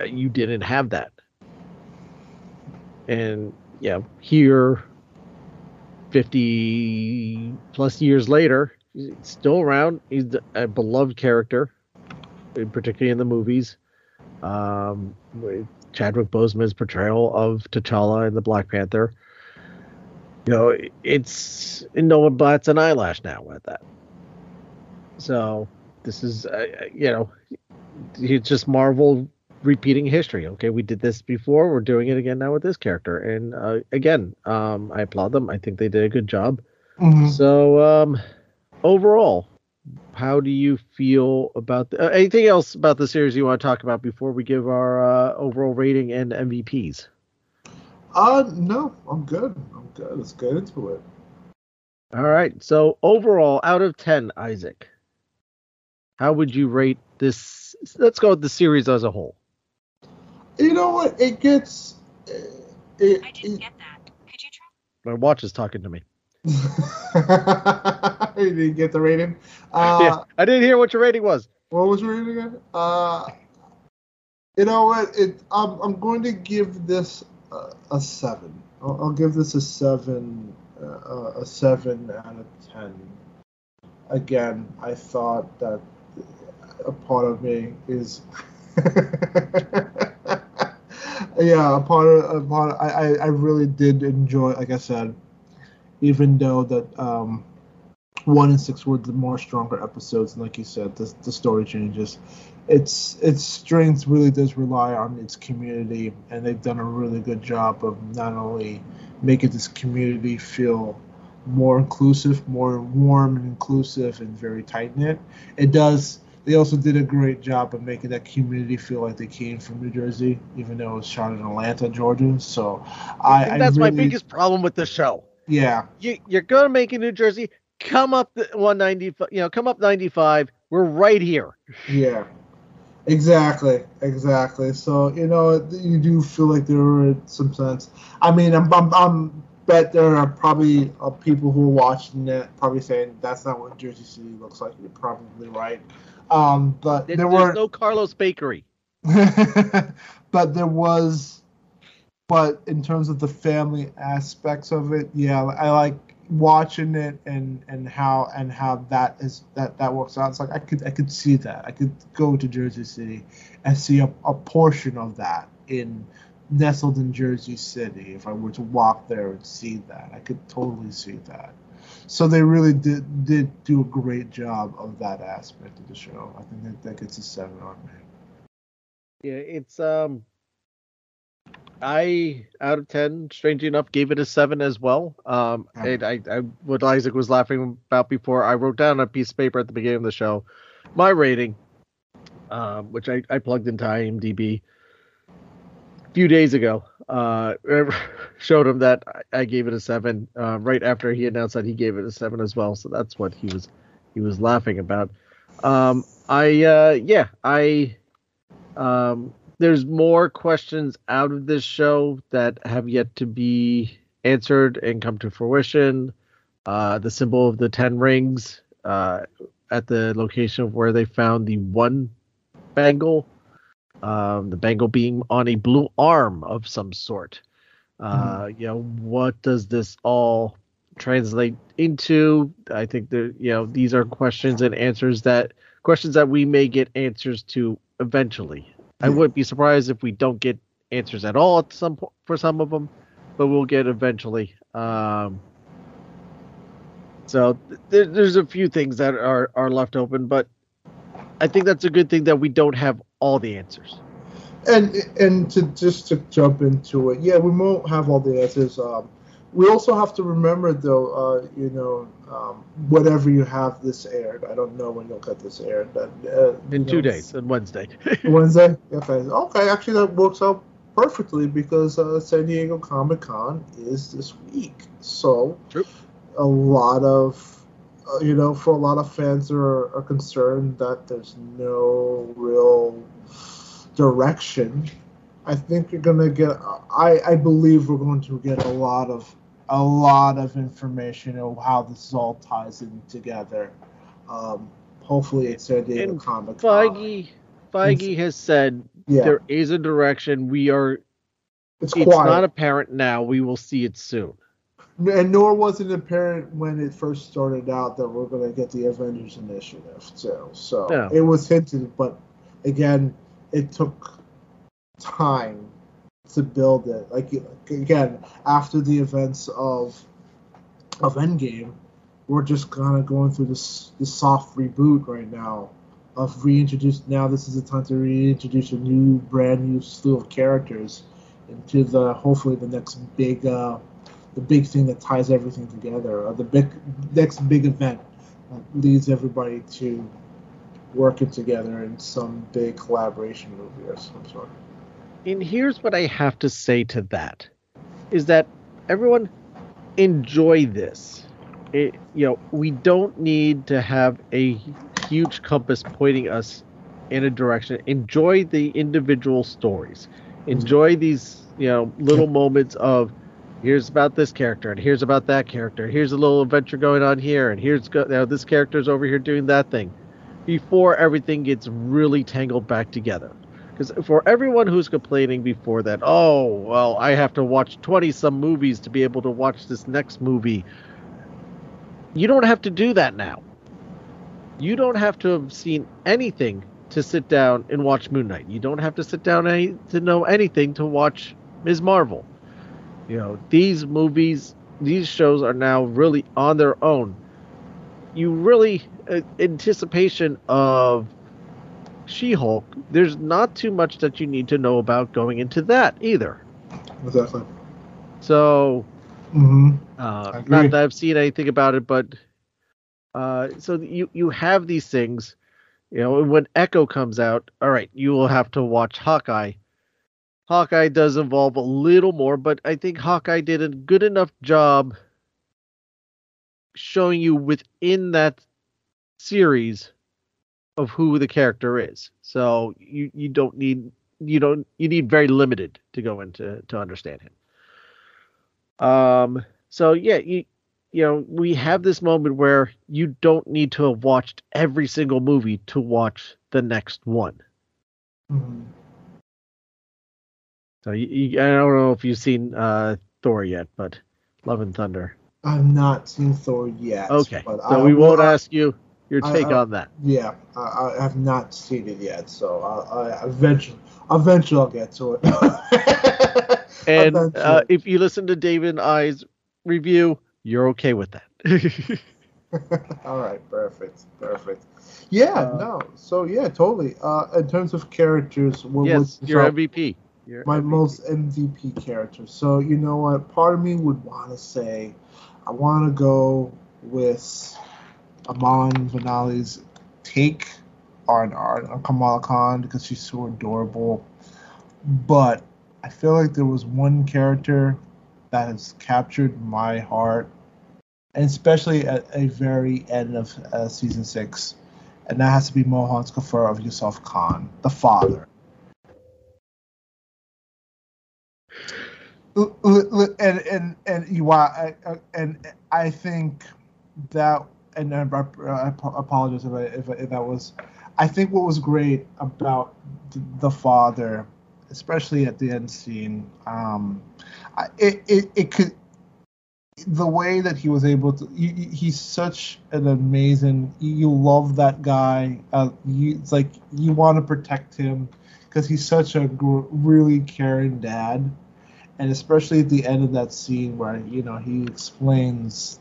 Uh, You didn't have that, and yeah, here, fifty plus years later, he's still around. He's a beloved character, uh, particularly in the movies. Um, with Chadwick Boseman's portrayal of T'Challa in the Black Panther. You know, it's no one bats an eyelash now at that. So this is, uh, you know, it's just Marvel repeating history. Okay, we did this before. We're doing it again now with this character, and uh, again, um, I applaud them. I think they did a good job. Mhm. So um, overall, how do you feel about the, uh, anything else about the series you want to talk about before we give our uh, overall rating and MVPs? Uh, no, I'm good. I'm good. Let's get into it. All right. So overall, out of ten, Isaac, how would you rate this? Let's go with the series as a whole. You know what? It gets. It, it, I didn't get that. Could you try? My watch is talking to me. [LAUGHS] you didn't get the rating. Uh, [LAUGHS] yeah, I didn't hear what your rating was. What was your rating again? Uh, you know what? It. I'm. I'm going to give this a, a seven. I'll, I'll give this a seven. Uh, a seven out of ten. Again, I thought that a part of me is. [LAUGHS] yeah, part. I, I I really did enjoy. Like I said, even though that um, one and six were the more stronger episodes, and like you said, the, the story changes. Its its strength really does rely on its community, and they've done a really good job of not only making this community feel more inclusive, more warm and inclusive, and very tight knit. It does. They also did a great job of making that community feel like they came from New Jersey, even though it was shot in Atlanta, Georgia. So I, I think that's my really- biggest problem with the show. Yeah, You, you're gonna make it New Jersey. Come up the 195. You know, come up 95. We're right here. Yeah, exactly, exactly. So you know, you do feel like there are some sense. I mean, I'm, I'm, I'm bet there are probably uh, people who are watching it probably saying that's not what Jersey City looks like. You're probably right. Um, but There- there were, no Carlo's Bakery. [LAUGHS] but there was, but in terms of the family aspects of it, yeah, I like watching it and and how and how that is that that works out. It's like I could I could see that. I could go to Jersey City and see a, a portion of that in nestled in Jersey City. If I were to walk there and see that, I could totally see that. So they really did did do a great job of that aspect of the show. I think that, that gets a seven on me. Yeah, it's um I out of ten, strangely enough, gave it a seven as well. Um Oh. and I, I what Isaac was laughing about before, I wrote down a piece of paper at the beginning of the show, my rating, um, which I, I plugged into IMDb a few days ago. Uh [LAUGHS] showed him that I, gave it a seven, uh, right after he announced that he gave it a seven as well. So that's what he was he was laughing about. Um I uh yeah, I um, there's more questions out of this show that have yet to be answered and come to fruition. Uh, the symbol of the ten rings uh, at the location of where they found the one bangle, um, the bangle being on a blue arm of some sort. Uh, You know, what does this all translate into? I think that you know these are questions and answers that questions that we may get answers to eventually. I wouldn't be surprised if we don't get answers at all at some po- for some of them, but we'll get eventually. Um, so th- there's a few things that are are left open, but I think that's a good thing that we don't have all the answers. and and to just to jump into it, yeah, we won't have all the answers. Um, we also have to remember, though, uh, you know, um, whatever you have this aired, I don't know when you'll get this aired. But, uh, In two know, days, on Wednesday. [LAUGHS] Wednesday. Okay, okay. Actually, that works out perfectly because uh, San Diego Comic Con is this week, so True. a lot of you know, for a lot of fans are, are concerned that there's no real direction I think you're gonna get. I I believe we're going to get a lot of a lot of information of how this all ties in together. Um, hopefully, it's San Diego And Comic Feige, Feige has said Yeah, there is a direction. We are. it's It's quiet. not apparent now. We will see it soon. And nor was it apparent when it first started out that we're going to get the Avengers Initiative too. So No. it was hinted, but again, it took time to build it. Like again, after the events of of Endgame, we're just kind of going through this this soft reboot right now of reintroduce. Now this is the time to reintroduce a new, brand new slew of characters into the hopefully the next big. Uh, the big thing that ties everything together, or the big next big event that leads everybody to working together in some big collaboration movie or some sort. And here's what I have to say to that is that everyone enjoy this. It, you know, we don't need to have a huge compass pointing us in a direction. Enjoy the individual stories. Enjoy these, you know, little moments of here's about this character and here's about that character. Here's a little adventure going on here and here's go, know, this character's over here doing that thing before everything gets really tangled back together. Because for everyone who's complaining before that, oh, well, I have to watch 20 some movies to be able to watch this next movie, you don't have to do that now. You don't have to have seen anything to sit down and watch Moon Knight. You don't have to sit down any, to know anything to watch Ms. Marvel. You know, these movies, these shows are now really on their own. You really, uh, anticipation of She Hulk, there's not too much that you need to know about going into that either. Exactly. So, Mm-hmm. uh, not that I've seen anything about it, but uh, so you you have these things, you know. When Echo comes out, all right, you will have to watch Hawkeye. Hawkeye does involve a little more, but I think Hawkeye did a good enough job showing you within that series of who the character is. So you you don't need you don't you need very limited to go into to understand him. Um so yeah, you you know, we have this moment where you don't need to have watched every single movie to watch the next one. Mm-hmm. So you, you, I don't know if you've seen uh Thor yet, but Love and Thunder. I've not seen Thor yet. Okay. So I we won't will- ask you your take I- on that. Yeah, I, I have not seen it yet, so I, I eventually, eventually I'll get to it. [LAUGHS] And uh, if you listen to David and I's review, you're okay with that. [LAUGHS] [LAUGHS] All right, perfect, perfect. Yeah, Uh, no, so yeah, totally. Uh, in terms of characters, what yes, was your so MVP. Your my MVP. most MVP character? So you know what? Part of me would want to say, I want to go with Iman Vellani's take on on Kamala Khan because she's so adorable, but I feel like there was one character that has captured my heart, and especially at a very end of uh, season six, and that has to be Mohan Skafar of Yusuf Khan, the father. And and and you I- and I think that and I, apologize if, I, if, if that was I think what was great about the father, especially at the end scene, um, it, it it could the way that he was able to he, he- he's such an amazing you, you love that guy uh, you it's like you want to protect him because he's such a gr- really caring dad and especially at the end of that scene where you know he explains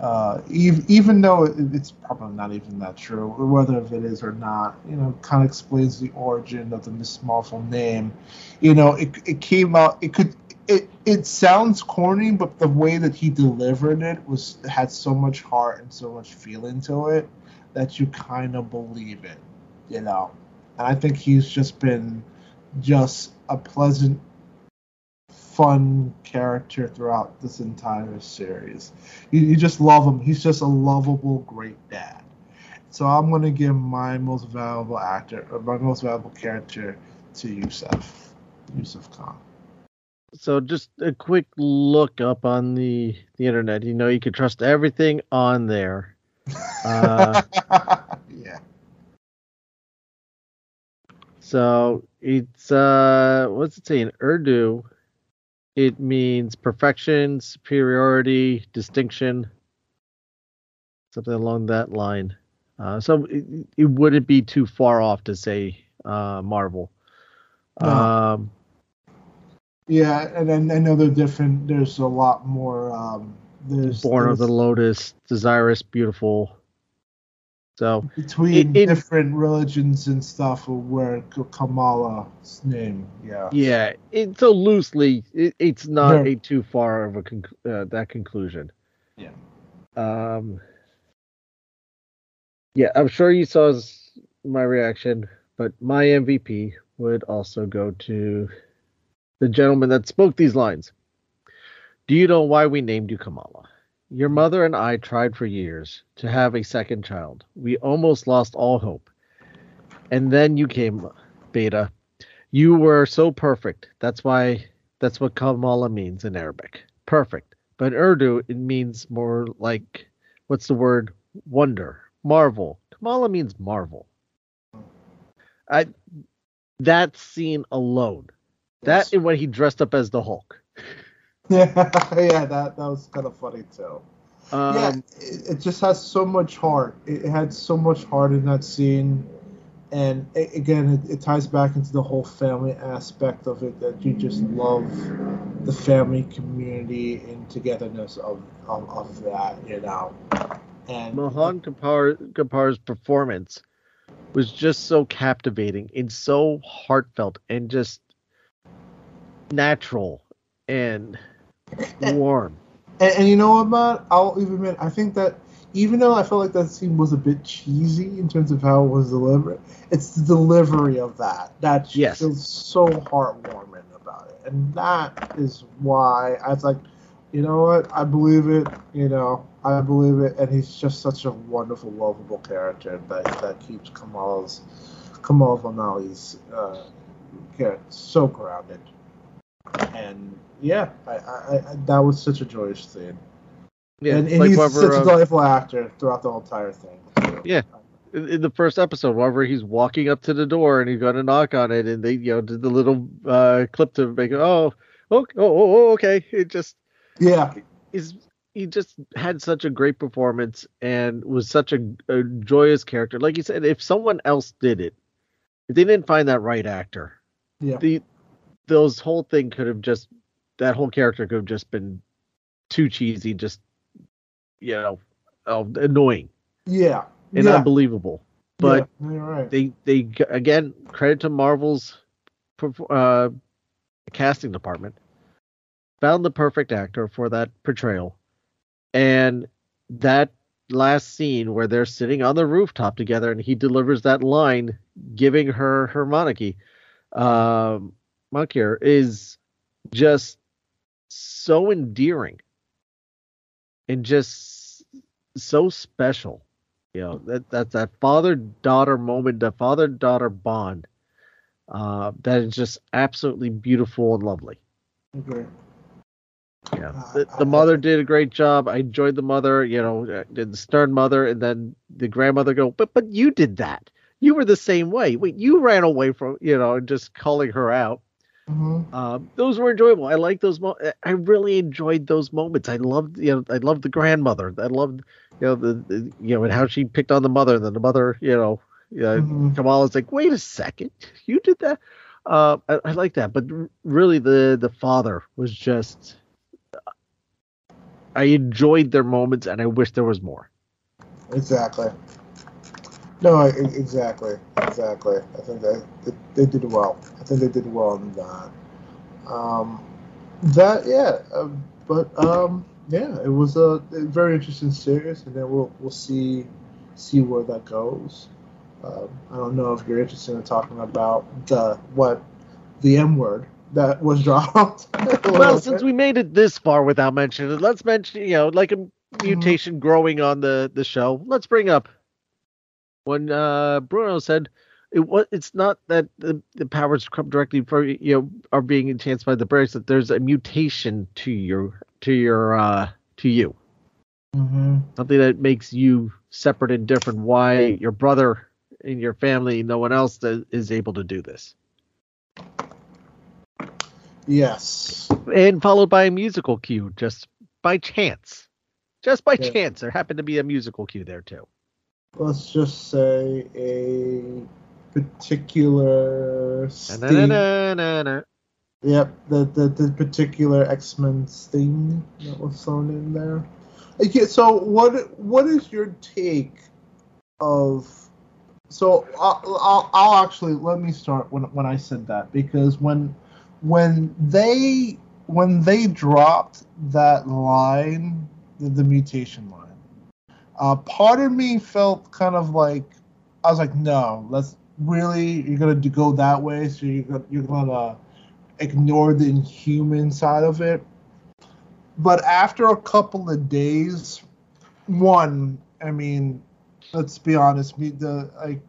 uh, even, even though it's probably not even that true, whether if it is or not, you know, kind of explains the origin of the Miss Marvel name. You know, it, it came out. It could. It it sounds corny, but the way that he delivered it was had so much heart and so much feeling to it that you kind of believe it. You know, and I think he's just been just a pleasant fun character throughout this entire series. You, you just love him. He's just a lovable, great dad. So I'm gonna give my most valuable actor, or my most valuable character, to Yusef. Yusuf Khan. So just a quick look up on the the internet. You know, you can trust everything on there. [LAUGHS] Uh, yeah. So it's uh what's it say in Urdu? It means perfection, superiority, distinction, something along that line. Uh, so it, it wouldn't be too far off to say uh, Marvel. No. Um, Yeah, and then I know they're different. There's a lot more. Um, there's Born of the there's- Lotus, Desirous, Beautiful. So between in- different religions and stuff where Kamala's name. Yeah. yeah, it so loosely, it, it's not Yeah. a too far of a conc- uh, that conclusion. Yeah. Um. Yeah, I'm sure you saw my reaction, but my MVP would also go to the gentleman that spoke these lines. Do you know why we named you Kamala? Your mother and I tried for years to have a second child. We almost lost all hope. And then you came, Beta. You were so perfect. That's why that's what Kamala means in Arabic. Perfect. But in Urdu it means more like what's the word? Wonder, marvel. Kamala means marvel. I that scene alone. That Yes. and when he dressed up as the Hulk. [LAUGHS] [LAUGHS] Yeah, yeah, that that was kind of funny too. Um, yeah, it, it just has so much heart. It had so much heart in that scene, and a- again, it, it ties back into the whole family aspect of it that you just love the family community and togetherness of of, of that, you know. And Mohan Kapur, Kapur's performance was just so captivating and so heartfelt and just natural and [LAUGHS] warm. And, and you know what, Matt? I'll even admit, I think that even though I felt like that scene was a bit cheesy in terms of how it was delivered, it's the delivery of that that Yes. feels so heartwarming about it, and that is why I was like, you know what? I believe it. You know, I believe it, and he's just such a wonderful, lovable character that that keeps Kamal's Kamal Vellani's uh, character so grounded. And yeah, I, I, I that was such a joyous scene. Yeah, and, and like he's such a uh, delightful actor throughout the whole entire thing. too. Yeah. in in the first episode, whenever he's walking up to the door and he's going to knock on it, and they, you know, did the little uh, clip to make it, oh, oh, oh, oh, okay. It just yeah, is. He just had such a great performance and was such a, a joyous character. Like you said, if someone else did it, if they didn't find that right actor, yeah, the those whole thing could have just that whole character could have just been too cheesy, just you know, uh, annoying yeah, and yeah. unbelievable. But yeah, right. they they again credit to Marvel's uh, casting department found the perfect actor for that portrayal, and that last scene where they're sitting on the rooftop together and he delivers that line, giving her her monarchy, um, Monkir is just so endearing and just so special. You know that that that father daughter moment, the father daughter bond, uh, that is just absolutely beautiful and lovely. Agree. Yeah, Uh, the, the mother did a great job. I enjoyed the mother. You know, uh, did the stern mother, and then the grandmother go, but but you did that. You were the same way. Wait, you ran away from you know, and just calling her out. Mhm. Um, those were enjoyable. I like those. Mo- I really enjoyed those moments. I loved, you know, I loved the grandmother. I loved, you know, the, the you know, and how she picked on the mother. And then the mother, you know, yeah, Mhm. Kamala's like, wait a second, you did that. Uh, I, I like that, but really, the the father was just. I enjoyed their moments, and I wish there was more. Exactly. No, I- exactly, exactly. I think that they, they did well. I think they did well in that. Um, that yeah, uh, but um, yeah, it was a, very interesting series, and then we'll we'll see see where that goes. Um, I don't know if you're interested in talking about the what the M word that was [LAUGHS] dropped. Well, since we made it this far without mentioning it, let's mention, you know, like a mutation growing on the the show. Let's bring up when uh Bruno said, it was it's not that the, the powers come directly from you know are being enhanced by the breaks that there's a mutation to your to your uh to you Mm-hmm. something that makes you separate and different why your brother and your family no one else that is able to do this Yes. and followed by a musical cue just by chance just by Yeah. chance there happened to be a musical cue there too Let's just say a particular sting. Yep, the, the the particular X Men sting that was thrown in there. Okay, so what what is your take of? So I'll, I'll, I'll actually let me start when when I said that because when when they when they dropped that line, the, the mutation line, uh, part of me felt kind of like I was like, no, let's really you're gonna go that way, so you're gonna, you're gonna ignore the inhuman side of it. But after a couple of days, one, I mean, let's be honest, me the like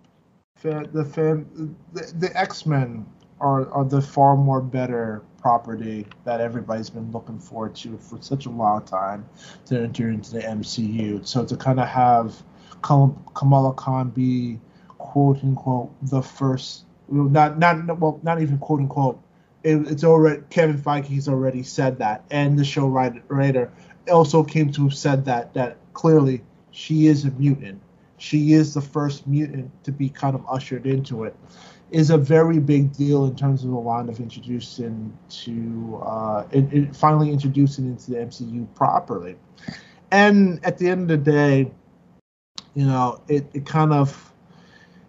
the fan, the, the X Men are are the far more better property that everybody's been looking forward to for such a long time to enter into the MCU. So to kind of have Kamala Khan be quote unquote the first, not not well, not even quote unquote. It, it's already Kevin Feige's already said that, and the show writer, writer also came to have said that that clearly she is a mutant. She is the first mutant to be kind of ushered into it. Is a very big deal in terms of the line of introducing to uh, it, it finally introducing into the MCU properly. And at the end of the day, you know, it, it kind of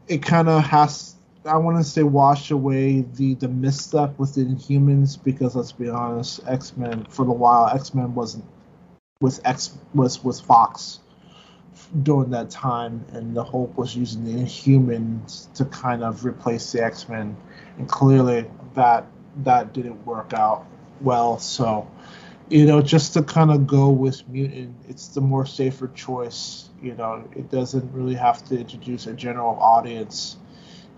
it kind of has I want to say wash away the the misstep with the because let's be honest, X Men for the while X Men wasn't was X was was Fox during that time, and the hope was using the Inhumans to kind of replace the X Men, and clearly that that didn't work out well. So, you know, just to kind of go with mutant, it's the more safer choice. You know, it doesn't really have to introduce a general audience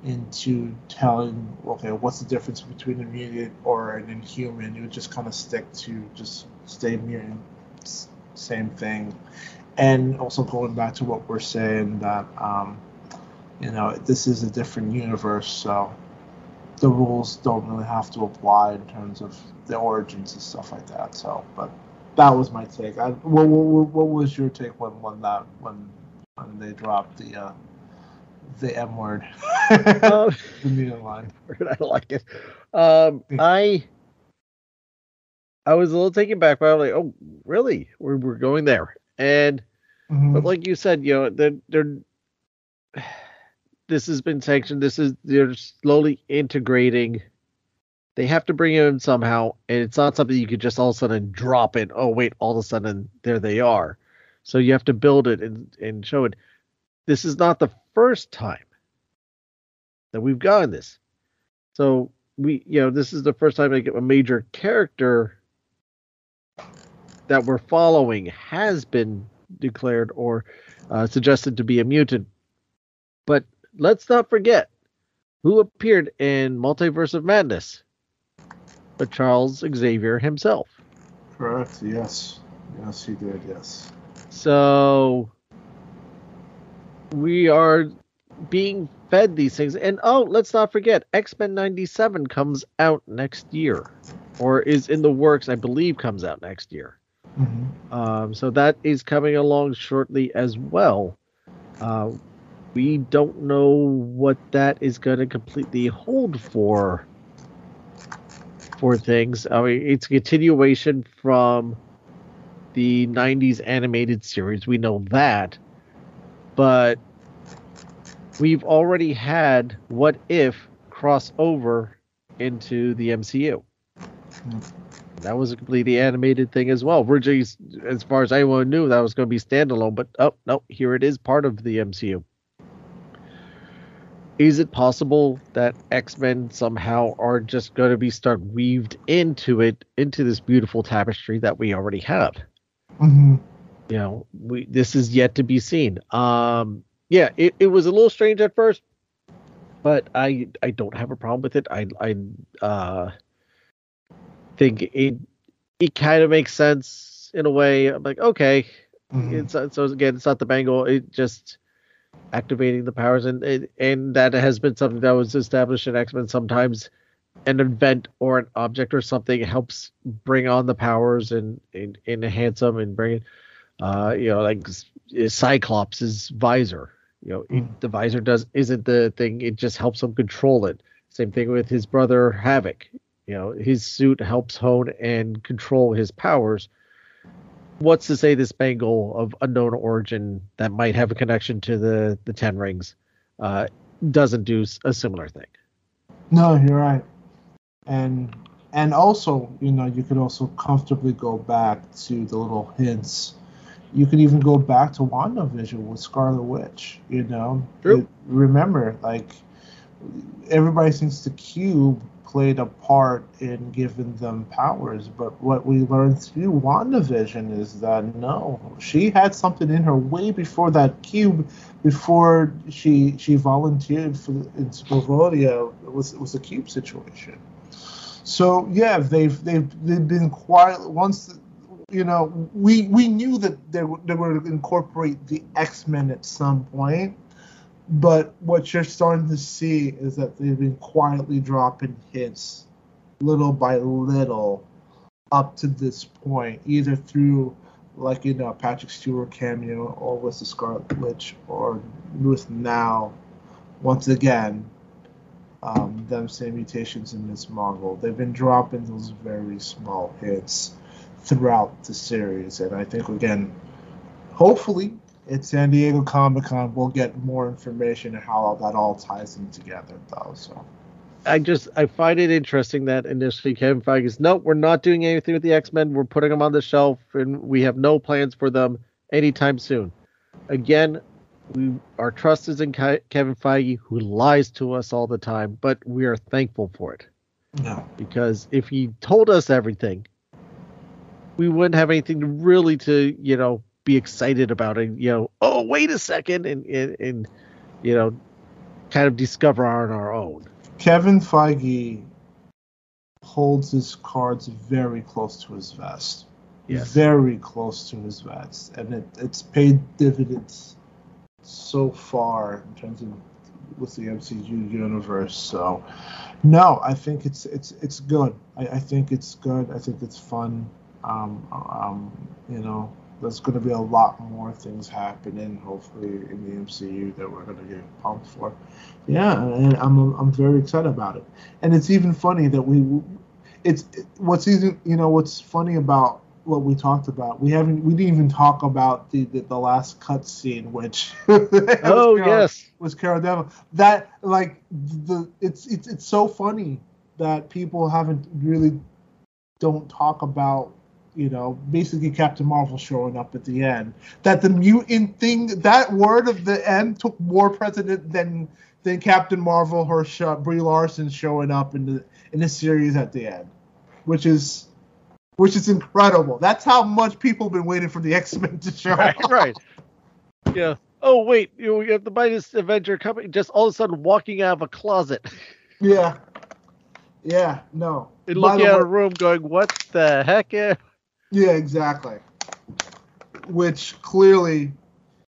into telling, okay, what's the difference between a mutant or an inhuman? You would just kind of stick to just stay mutant, same thing. And also going back to what we're saying that, um, you know, this is a different universe, so the rules don't really have to apply in terms of the origins and stuff like that. So, but that was my take. I, what, what, what was your take when, when that when when they dropped the uh, the M word, Um, [LAUGHS] the mutant line? [LAUGHS] I like it. Um, I I was a little taken back, but I'm like, oh, really? We're we're going there, and Mhm. but like you said, you know, they're they're [SIGHS] this has been sanctioned. This is they're slowly integrating. They have to bring in somehow, and it's not something you could just all of a sudden drop in. Oh wait, all of a sudden there they are. So you have to build it and and show it. This is not the first time that we've gotten this. So we, you know, this is the first time like a major character that we're following has been declared or uh, suggested to be a mutant. But let's not forget who appeared in Multiverse of Madness, but Charles Xavier himself. Correct. Yes. Yes, he did. Yes. So we are being fed these things. And oh, let's not forget X Men 97 comes out next year, or is in the works, I believe, comes out next year. Mm-hmm. Um, so that is coming along shortly as well. Uh, we don't know what that is going to completely hold for for things. I mean, it's a continuation from the 90s animated series. We know that. But we've already had What If crossover into the MCU. That was a completely animated thing as well. Originally, as far as anyone knew, that was going to be standalone, but oh no, here it is, part of the MCU. Is it possible that X Men somehow are just going to be start weaved into it, into this beautiful tapestry that we already have? Mm-hmm. You know, we this is yet to be seen. Um, yeah, it, it was a little strange at first, but I I don't have a problem with it. I I uh think it it kind of makes sense in a way. I'm like, okay, Mhm. it's uh, so again, it's not the bangle. It just activating the powers, and and- and that has been something that was established in X Men. Sometimes an event or an object or something helps bring on the powers and, and, and enhance them and bring it. Uh, you know, like Cyclops' visor. You know, it, Mm. the visor does isn't the thing. It just helps him control it. Same thing with his brother Havoc. You know, his suit helps hone and control his powers. What's to say this bangle of unknown origin that might have a connection to the the Ten Rings uh, doesn't do a similar thing? No, you're right. And and also, you know, you could also comfortably go back to the little hints. You could even go back to WandaVision with Scarlet Witch, you know. True. It- remember, like everybody thinks the cube played a part in giving them powers, but what we learned through WandaVision is that no, she had something in her way before that cube before she she volunteered for in Sokovia it was it was a cube situation. So yeah, they've they've they've been quiet once. You know, we we knew that they they were incorporate the X Men at some point, but what you're starting to see is that they've been quietly dropping hints, little by little, up to this point, either through like you know Patrick Stewart cameo or with the Scarlet Witch or with now once again um, them saying mutations in Miss Marvel. They've been dropping those very small hits throughout the series, and I think again, hopefully at San Diego Comic Con we'll get more information on how that all ties in together, though. So I just I find it interesting that initially Kevin Feige is no, we're not doing anything with the X Men. We're putting them on the shelf, and we have no plans for them anytime soon. Again, we our trust is in Ke- Kevin Feige, who lies to us all the time, but we are thankful for it no, because if he told us everything, we wouldn't have anything to really to you know be excited about and you know oh wait a second and and, and you know kind of discover on our own. Kevin Feige holds his cards very close to his vest. Yes. Very close to his vest. And it, it's paid dividends so far in terms of with the MCU universe. So no, I think it's it's it's good. I, I think it's good. I think it's fun. Um, um, you know, there's going to be a lot more things happening, hopefully, in the MCU that we're going to get pumped for. Yeah, and I'm I'm very excited about it. And it's even funny that we, it's what's even you know what's funny about what we talked about. We haven't we didn't even talk about the the, the last cut scene, which [LAUGHS] Oh Carol- yes. was Carol Danvers. That like the it's it's it's so funny that people haven't really don't talk about you know basically Captain Marvel showing up at the end. That the mutant thing that word of the end took more precedent than than Captain Marvel her sh- Brie Larson showing up in the in the series at the end, which is which is incredible. That's how much people have been waiting for the [LAUGHS] X Men to show right, up. right. Yeah. Oh wait, you know, we have the Mightiest Avenger coming, just all of a sudden walking out of a closet Yeah. Yeah, no. and looking at a room, going, "What the heck?" Eh?" Yeah, exactly. Which clearly,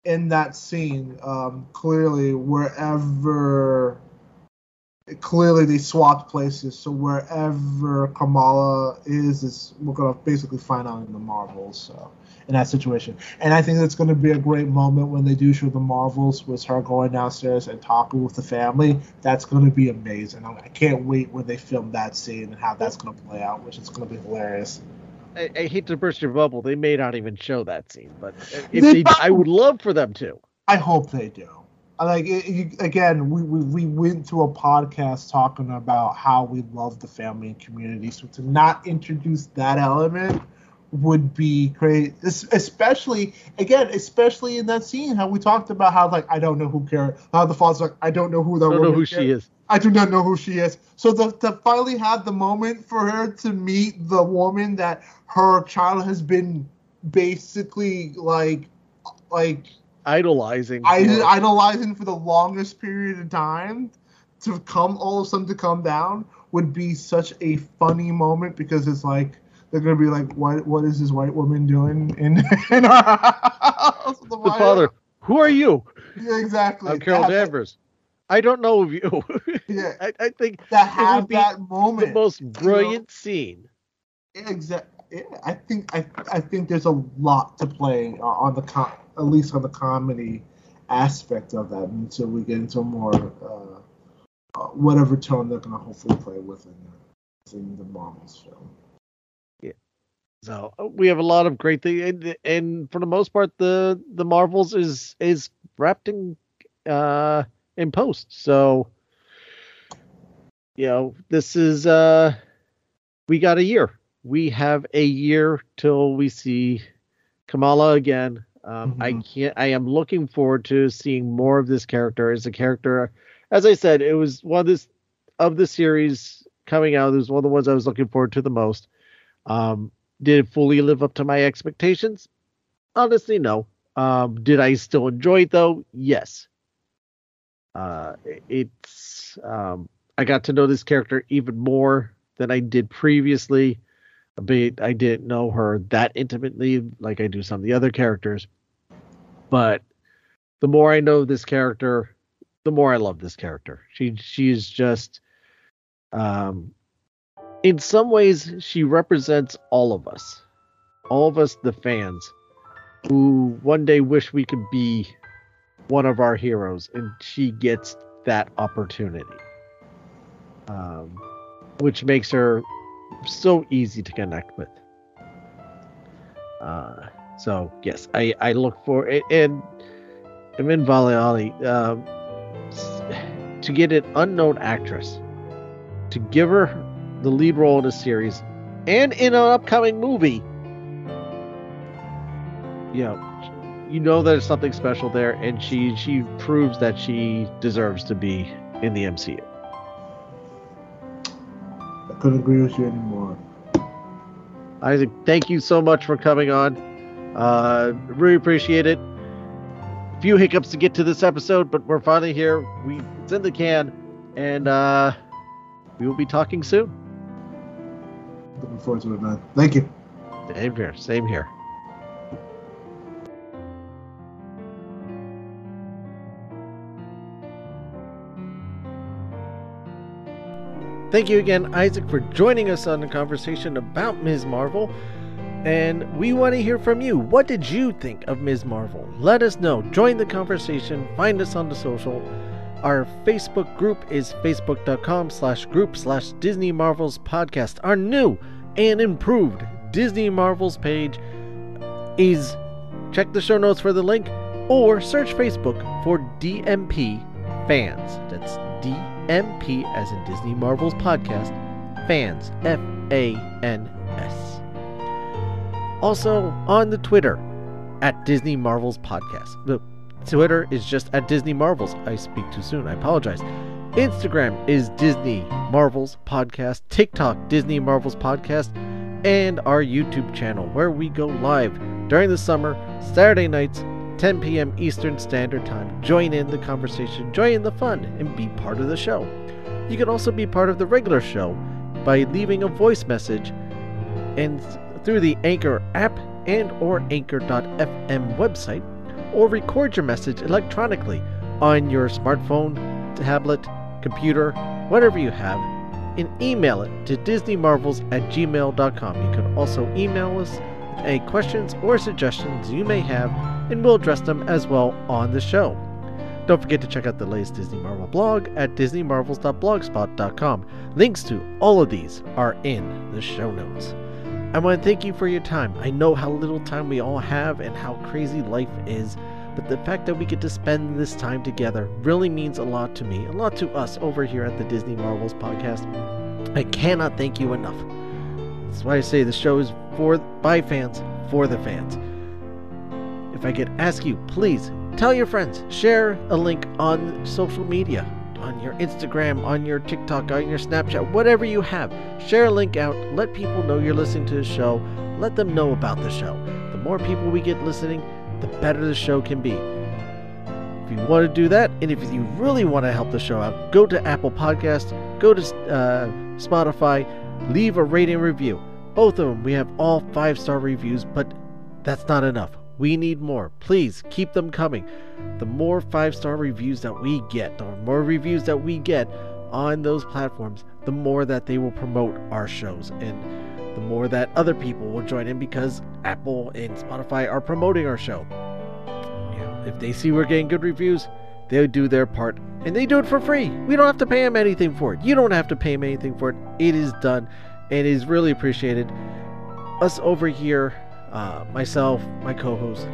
in that scene, um, clearly wherever, clearly they swapped places. So wherever Kamala is, is we're gonna basically find out in the Marvels. So in that situation, and I think it's gonna be a great moment when they do show the Marvels with her going downstairs and talking with the family. That's gonna be amazing. I can't wait when they film that scene and how that's gonna play out, which is gonna be hilarious. I, I hate to burst your bubble. They may not even show that scene, but if They they, I would love for them to. I hope they do. Like it, again, we, we we went through a podcast talking about how we love the family and community. So to not introduce that element would be Es- especially again, especially in that scene how we talked about how like I don't know who care how the father's like I don't know who that I don't know who is. she is. I do not know who she is. So to, to finally have the moment for her to meet the woman that her child has been basically like like Idolizing. Idolizing for the longest period of time. to come all of a sudden to come down would be such a funny moment because it's like they're gonna be like, what what is this white woman doing in [LAUGHS] in our house? The, The father, who are you? Yeah, exactly. I'm Carol That- Danvers. I don't know of you. [LAUGHS] Yeah, I, I think to have that the most brilliant scene. Exactly. I think I I think there's a lot to play on the com- at least on the comedy aspect of that until we get into a more uh, uh, whatever tone they're gonna hopefully play with in, in the Marvels film. Yeah. So uh, we have a lot of great things, and, and for the most part, the the Marvels is is wrapped in uh in post. So you know, this is uh we got a year. We have a year till we see Kamala again. Um, I Mhm. can't. I am looking forward to seeing more of this character as a character. As I said, it was one of this of the series coming out. It was one of the ones I was looking forward to the most. Um, did it fully live up to my expectations? Honestly, no. Um, did I still enjoy it though? Yes. Uh, it's um, I got to know this character even more than I did previously. But I didn't know her that intimately like I do some of the other characters. But the more I know this character, the more I love this character. She she's just um in some ways she represents all of us. All of us the fans who one day wish we could be one of our heroes and she gets that opportunity. Um which makes her so easy to connect with. Uh, so yes, I I look for it, and Iman Vellani um, to get an unknown actress to give her the lead role in a series and in an upcoming movie. Know, you know there's something special there, and she she proves that she deserves to be in the MCU. I couldn't agree with you anymore. Isaac, thank you so much for coming on. Uh, really appreciate it. A Few hiccups to get to this episode, but we're finally here. We it's in the can, and uh, we will be talking soon. Looking forward to it, man. Thank you. Same here. Same here. Thank you again, Isaac, for joining us on the conversation about Ms. Marvel. And we want to hear from you. What did you think of Ms. Marvel? Let us know. Join the conversation. Find us on the social. Our Facebook group is facebook.com slash group slash Disney Marvels podcast. Our new and improved Disney Marvels page is check the show notes for the link or search Facebook for DMP fans. That's DMP as in Disney Marvels podcast fans. F A N S. Also on the Twitter at Disney Marvels podcast. The Twitter is just at Disney Marvels. I speak too soon. I apologize. Instagram is Disney Marvels Podcast, TikTok Disney Marvels Podcast, and our YouTube channel where we go live during the summer, Saturday nights, 10 p.m. Eastern Standard Time. Join in the conversation, join in the fun, and be part of the show. You can also be part of the regular show by leaving a voice message and through the Anchor app and or anchor.fm website or record your message electronically on your smartphone, tablet, computer, whatever you have, and email it to disneymarvels at gmail.com. You can also email us any questions or suggestions you may have, and we'll address them as well on the show. Don't forget to check out the latest Disney Marvel blog at disneymarvels.blogspot.com. Links to all of these are in the show notes. I want to thank you for your time. I know how little time we all have and how crazy life is, but the fact that we get to spend this time together really means a lot to me, a lot to us over here at the Disney Marvels podcast. I cannot thank you enough. That's why I say the show is for by fans, for the fans. If I could ask you, please tell your friends, share a link on social media, on your Instagram, on your TikTok, on your Snapchat, whatever you have. Share a link out. Let people know you're listening to the show. Let them know about the show. The more people we get listening, the better the show can be. If you want to do that, and if you really want to help the show out, go to Apple Podcast, go to uh, Spotify, leave a rating review. Both of them, we have all five star reviews, but that's not enough. We need more. Please keep them coming. The more five star reviews that we get, the more reviews that we get on those platforms, the more that they will promote our shows and the more that other people will join in because Apple and Spotify are promoting our show. If they see we're getting good reviews, they'll do their part and they do it for free. We don't have to pay them anything for it. You don't have to pay them anything for it. It is done and is really appreciated. Us over here, uh, myself, my co host,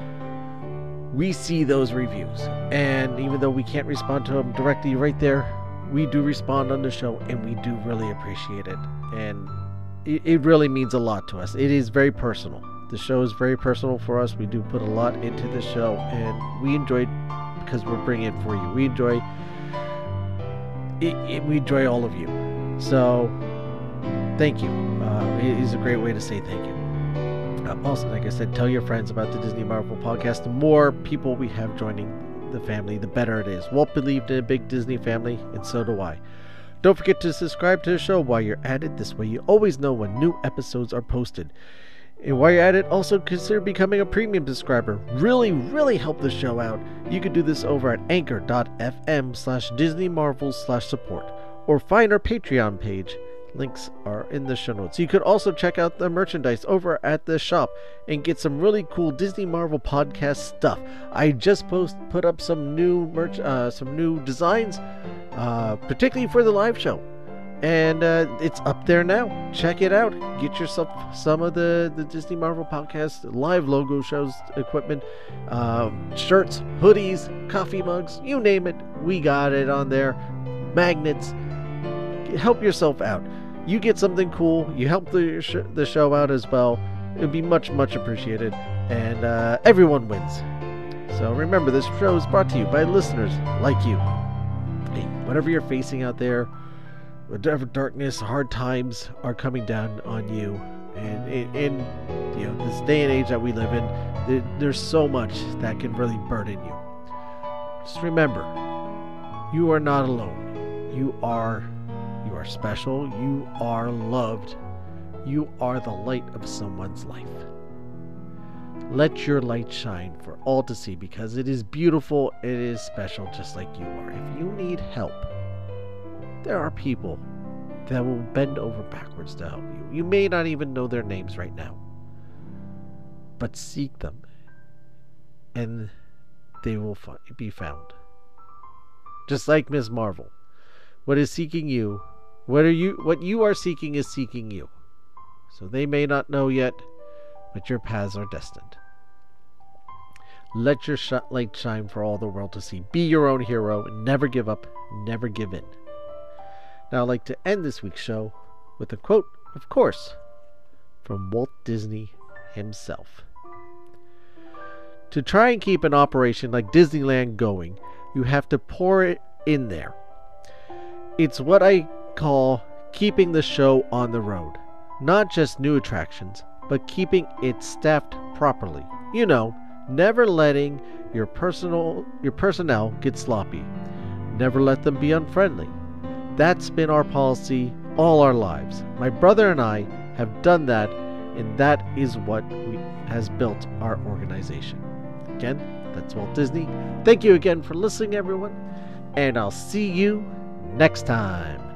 we see those reviews. And even though we can't respond to them directly right there, we do respond on the show and we do really appreciate it. And it, it really means a lot to us. It is very personal. The show is very personal for us. We do put a lot into the show and we enjoy because we're bringing it for you. We enjoy it, it we enjoy all of you. So thank you. Uh, it is a great way to say thank you. Uh, also, like I said, tell your friends about the Disney Marvel podcast. The more people we have joining the family, the better it is. Walt believed in a big Disney family, and so do I. Don't forget to subscribe to the show while you're at it. This way, you always know when new episodes are posted. And while you're at it, also consider becoming a premium subscriber. Really, really help the show out. You can do this over at anchor.fm slash Disney Marvels slash support or find our Patreon page. Links are in the show notes. You could also check out the merchandise over at the shop and get some really cool Disney Marvel podcast stuff. I just post put up some new merch, uh, some new designs, uh, particularly for the live show, and uh, it's up there now. Check it out. Get yourself some of the the Disney Marvel podcast live logo shows equipment, um, shirts, hoodies, coffee mugs, you name it. We got it on there. Magnets. Help yourself out you get something cool, you help the, sh- the show out as well. It would be much, much appreciated. And uh, everyone wins. So remember, this show is brought to you by listeners like you. Hey, whatever you're facing out there, whatever darkness, hard times are coming down on you, and in you know this day and age that we live in, there, there's so much that can really burden you. Just remember, you are not alone. You are you are special. You are loved. You are the light of someone's life. Let your light shine for all to see because it is beautiful, it is special, just like you are. If you need help, there are people that will bend over backwards to help you. You may not even know their names right now, but seek them and they will be found. Just like Ms. Marvel. What is seeking you what are you what you are seeking is seeking you. So they may not know yet, but your paths are destined. Let your light shine for all the world to see. Be your own hero and never give up, never give in. Now I'd like to end this week's show with a quote, of course, from Walt Disney himself. To try and keep an operation like Disneyland going, you have to pour it in there. It's what I call keeping the show on the road. Not just new attractions, but keeping it staffed properly. You know, never letting your personal your personnel get sloppy. Never let them be unfriendly. That's been our policy all our lives. My brother and I have done that, and that is what we, has built our organization. Again, that's Walt Disney. Thank you again for listening, everyone, and I'll see you next time.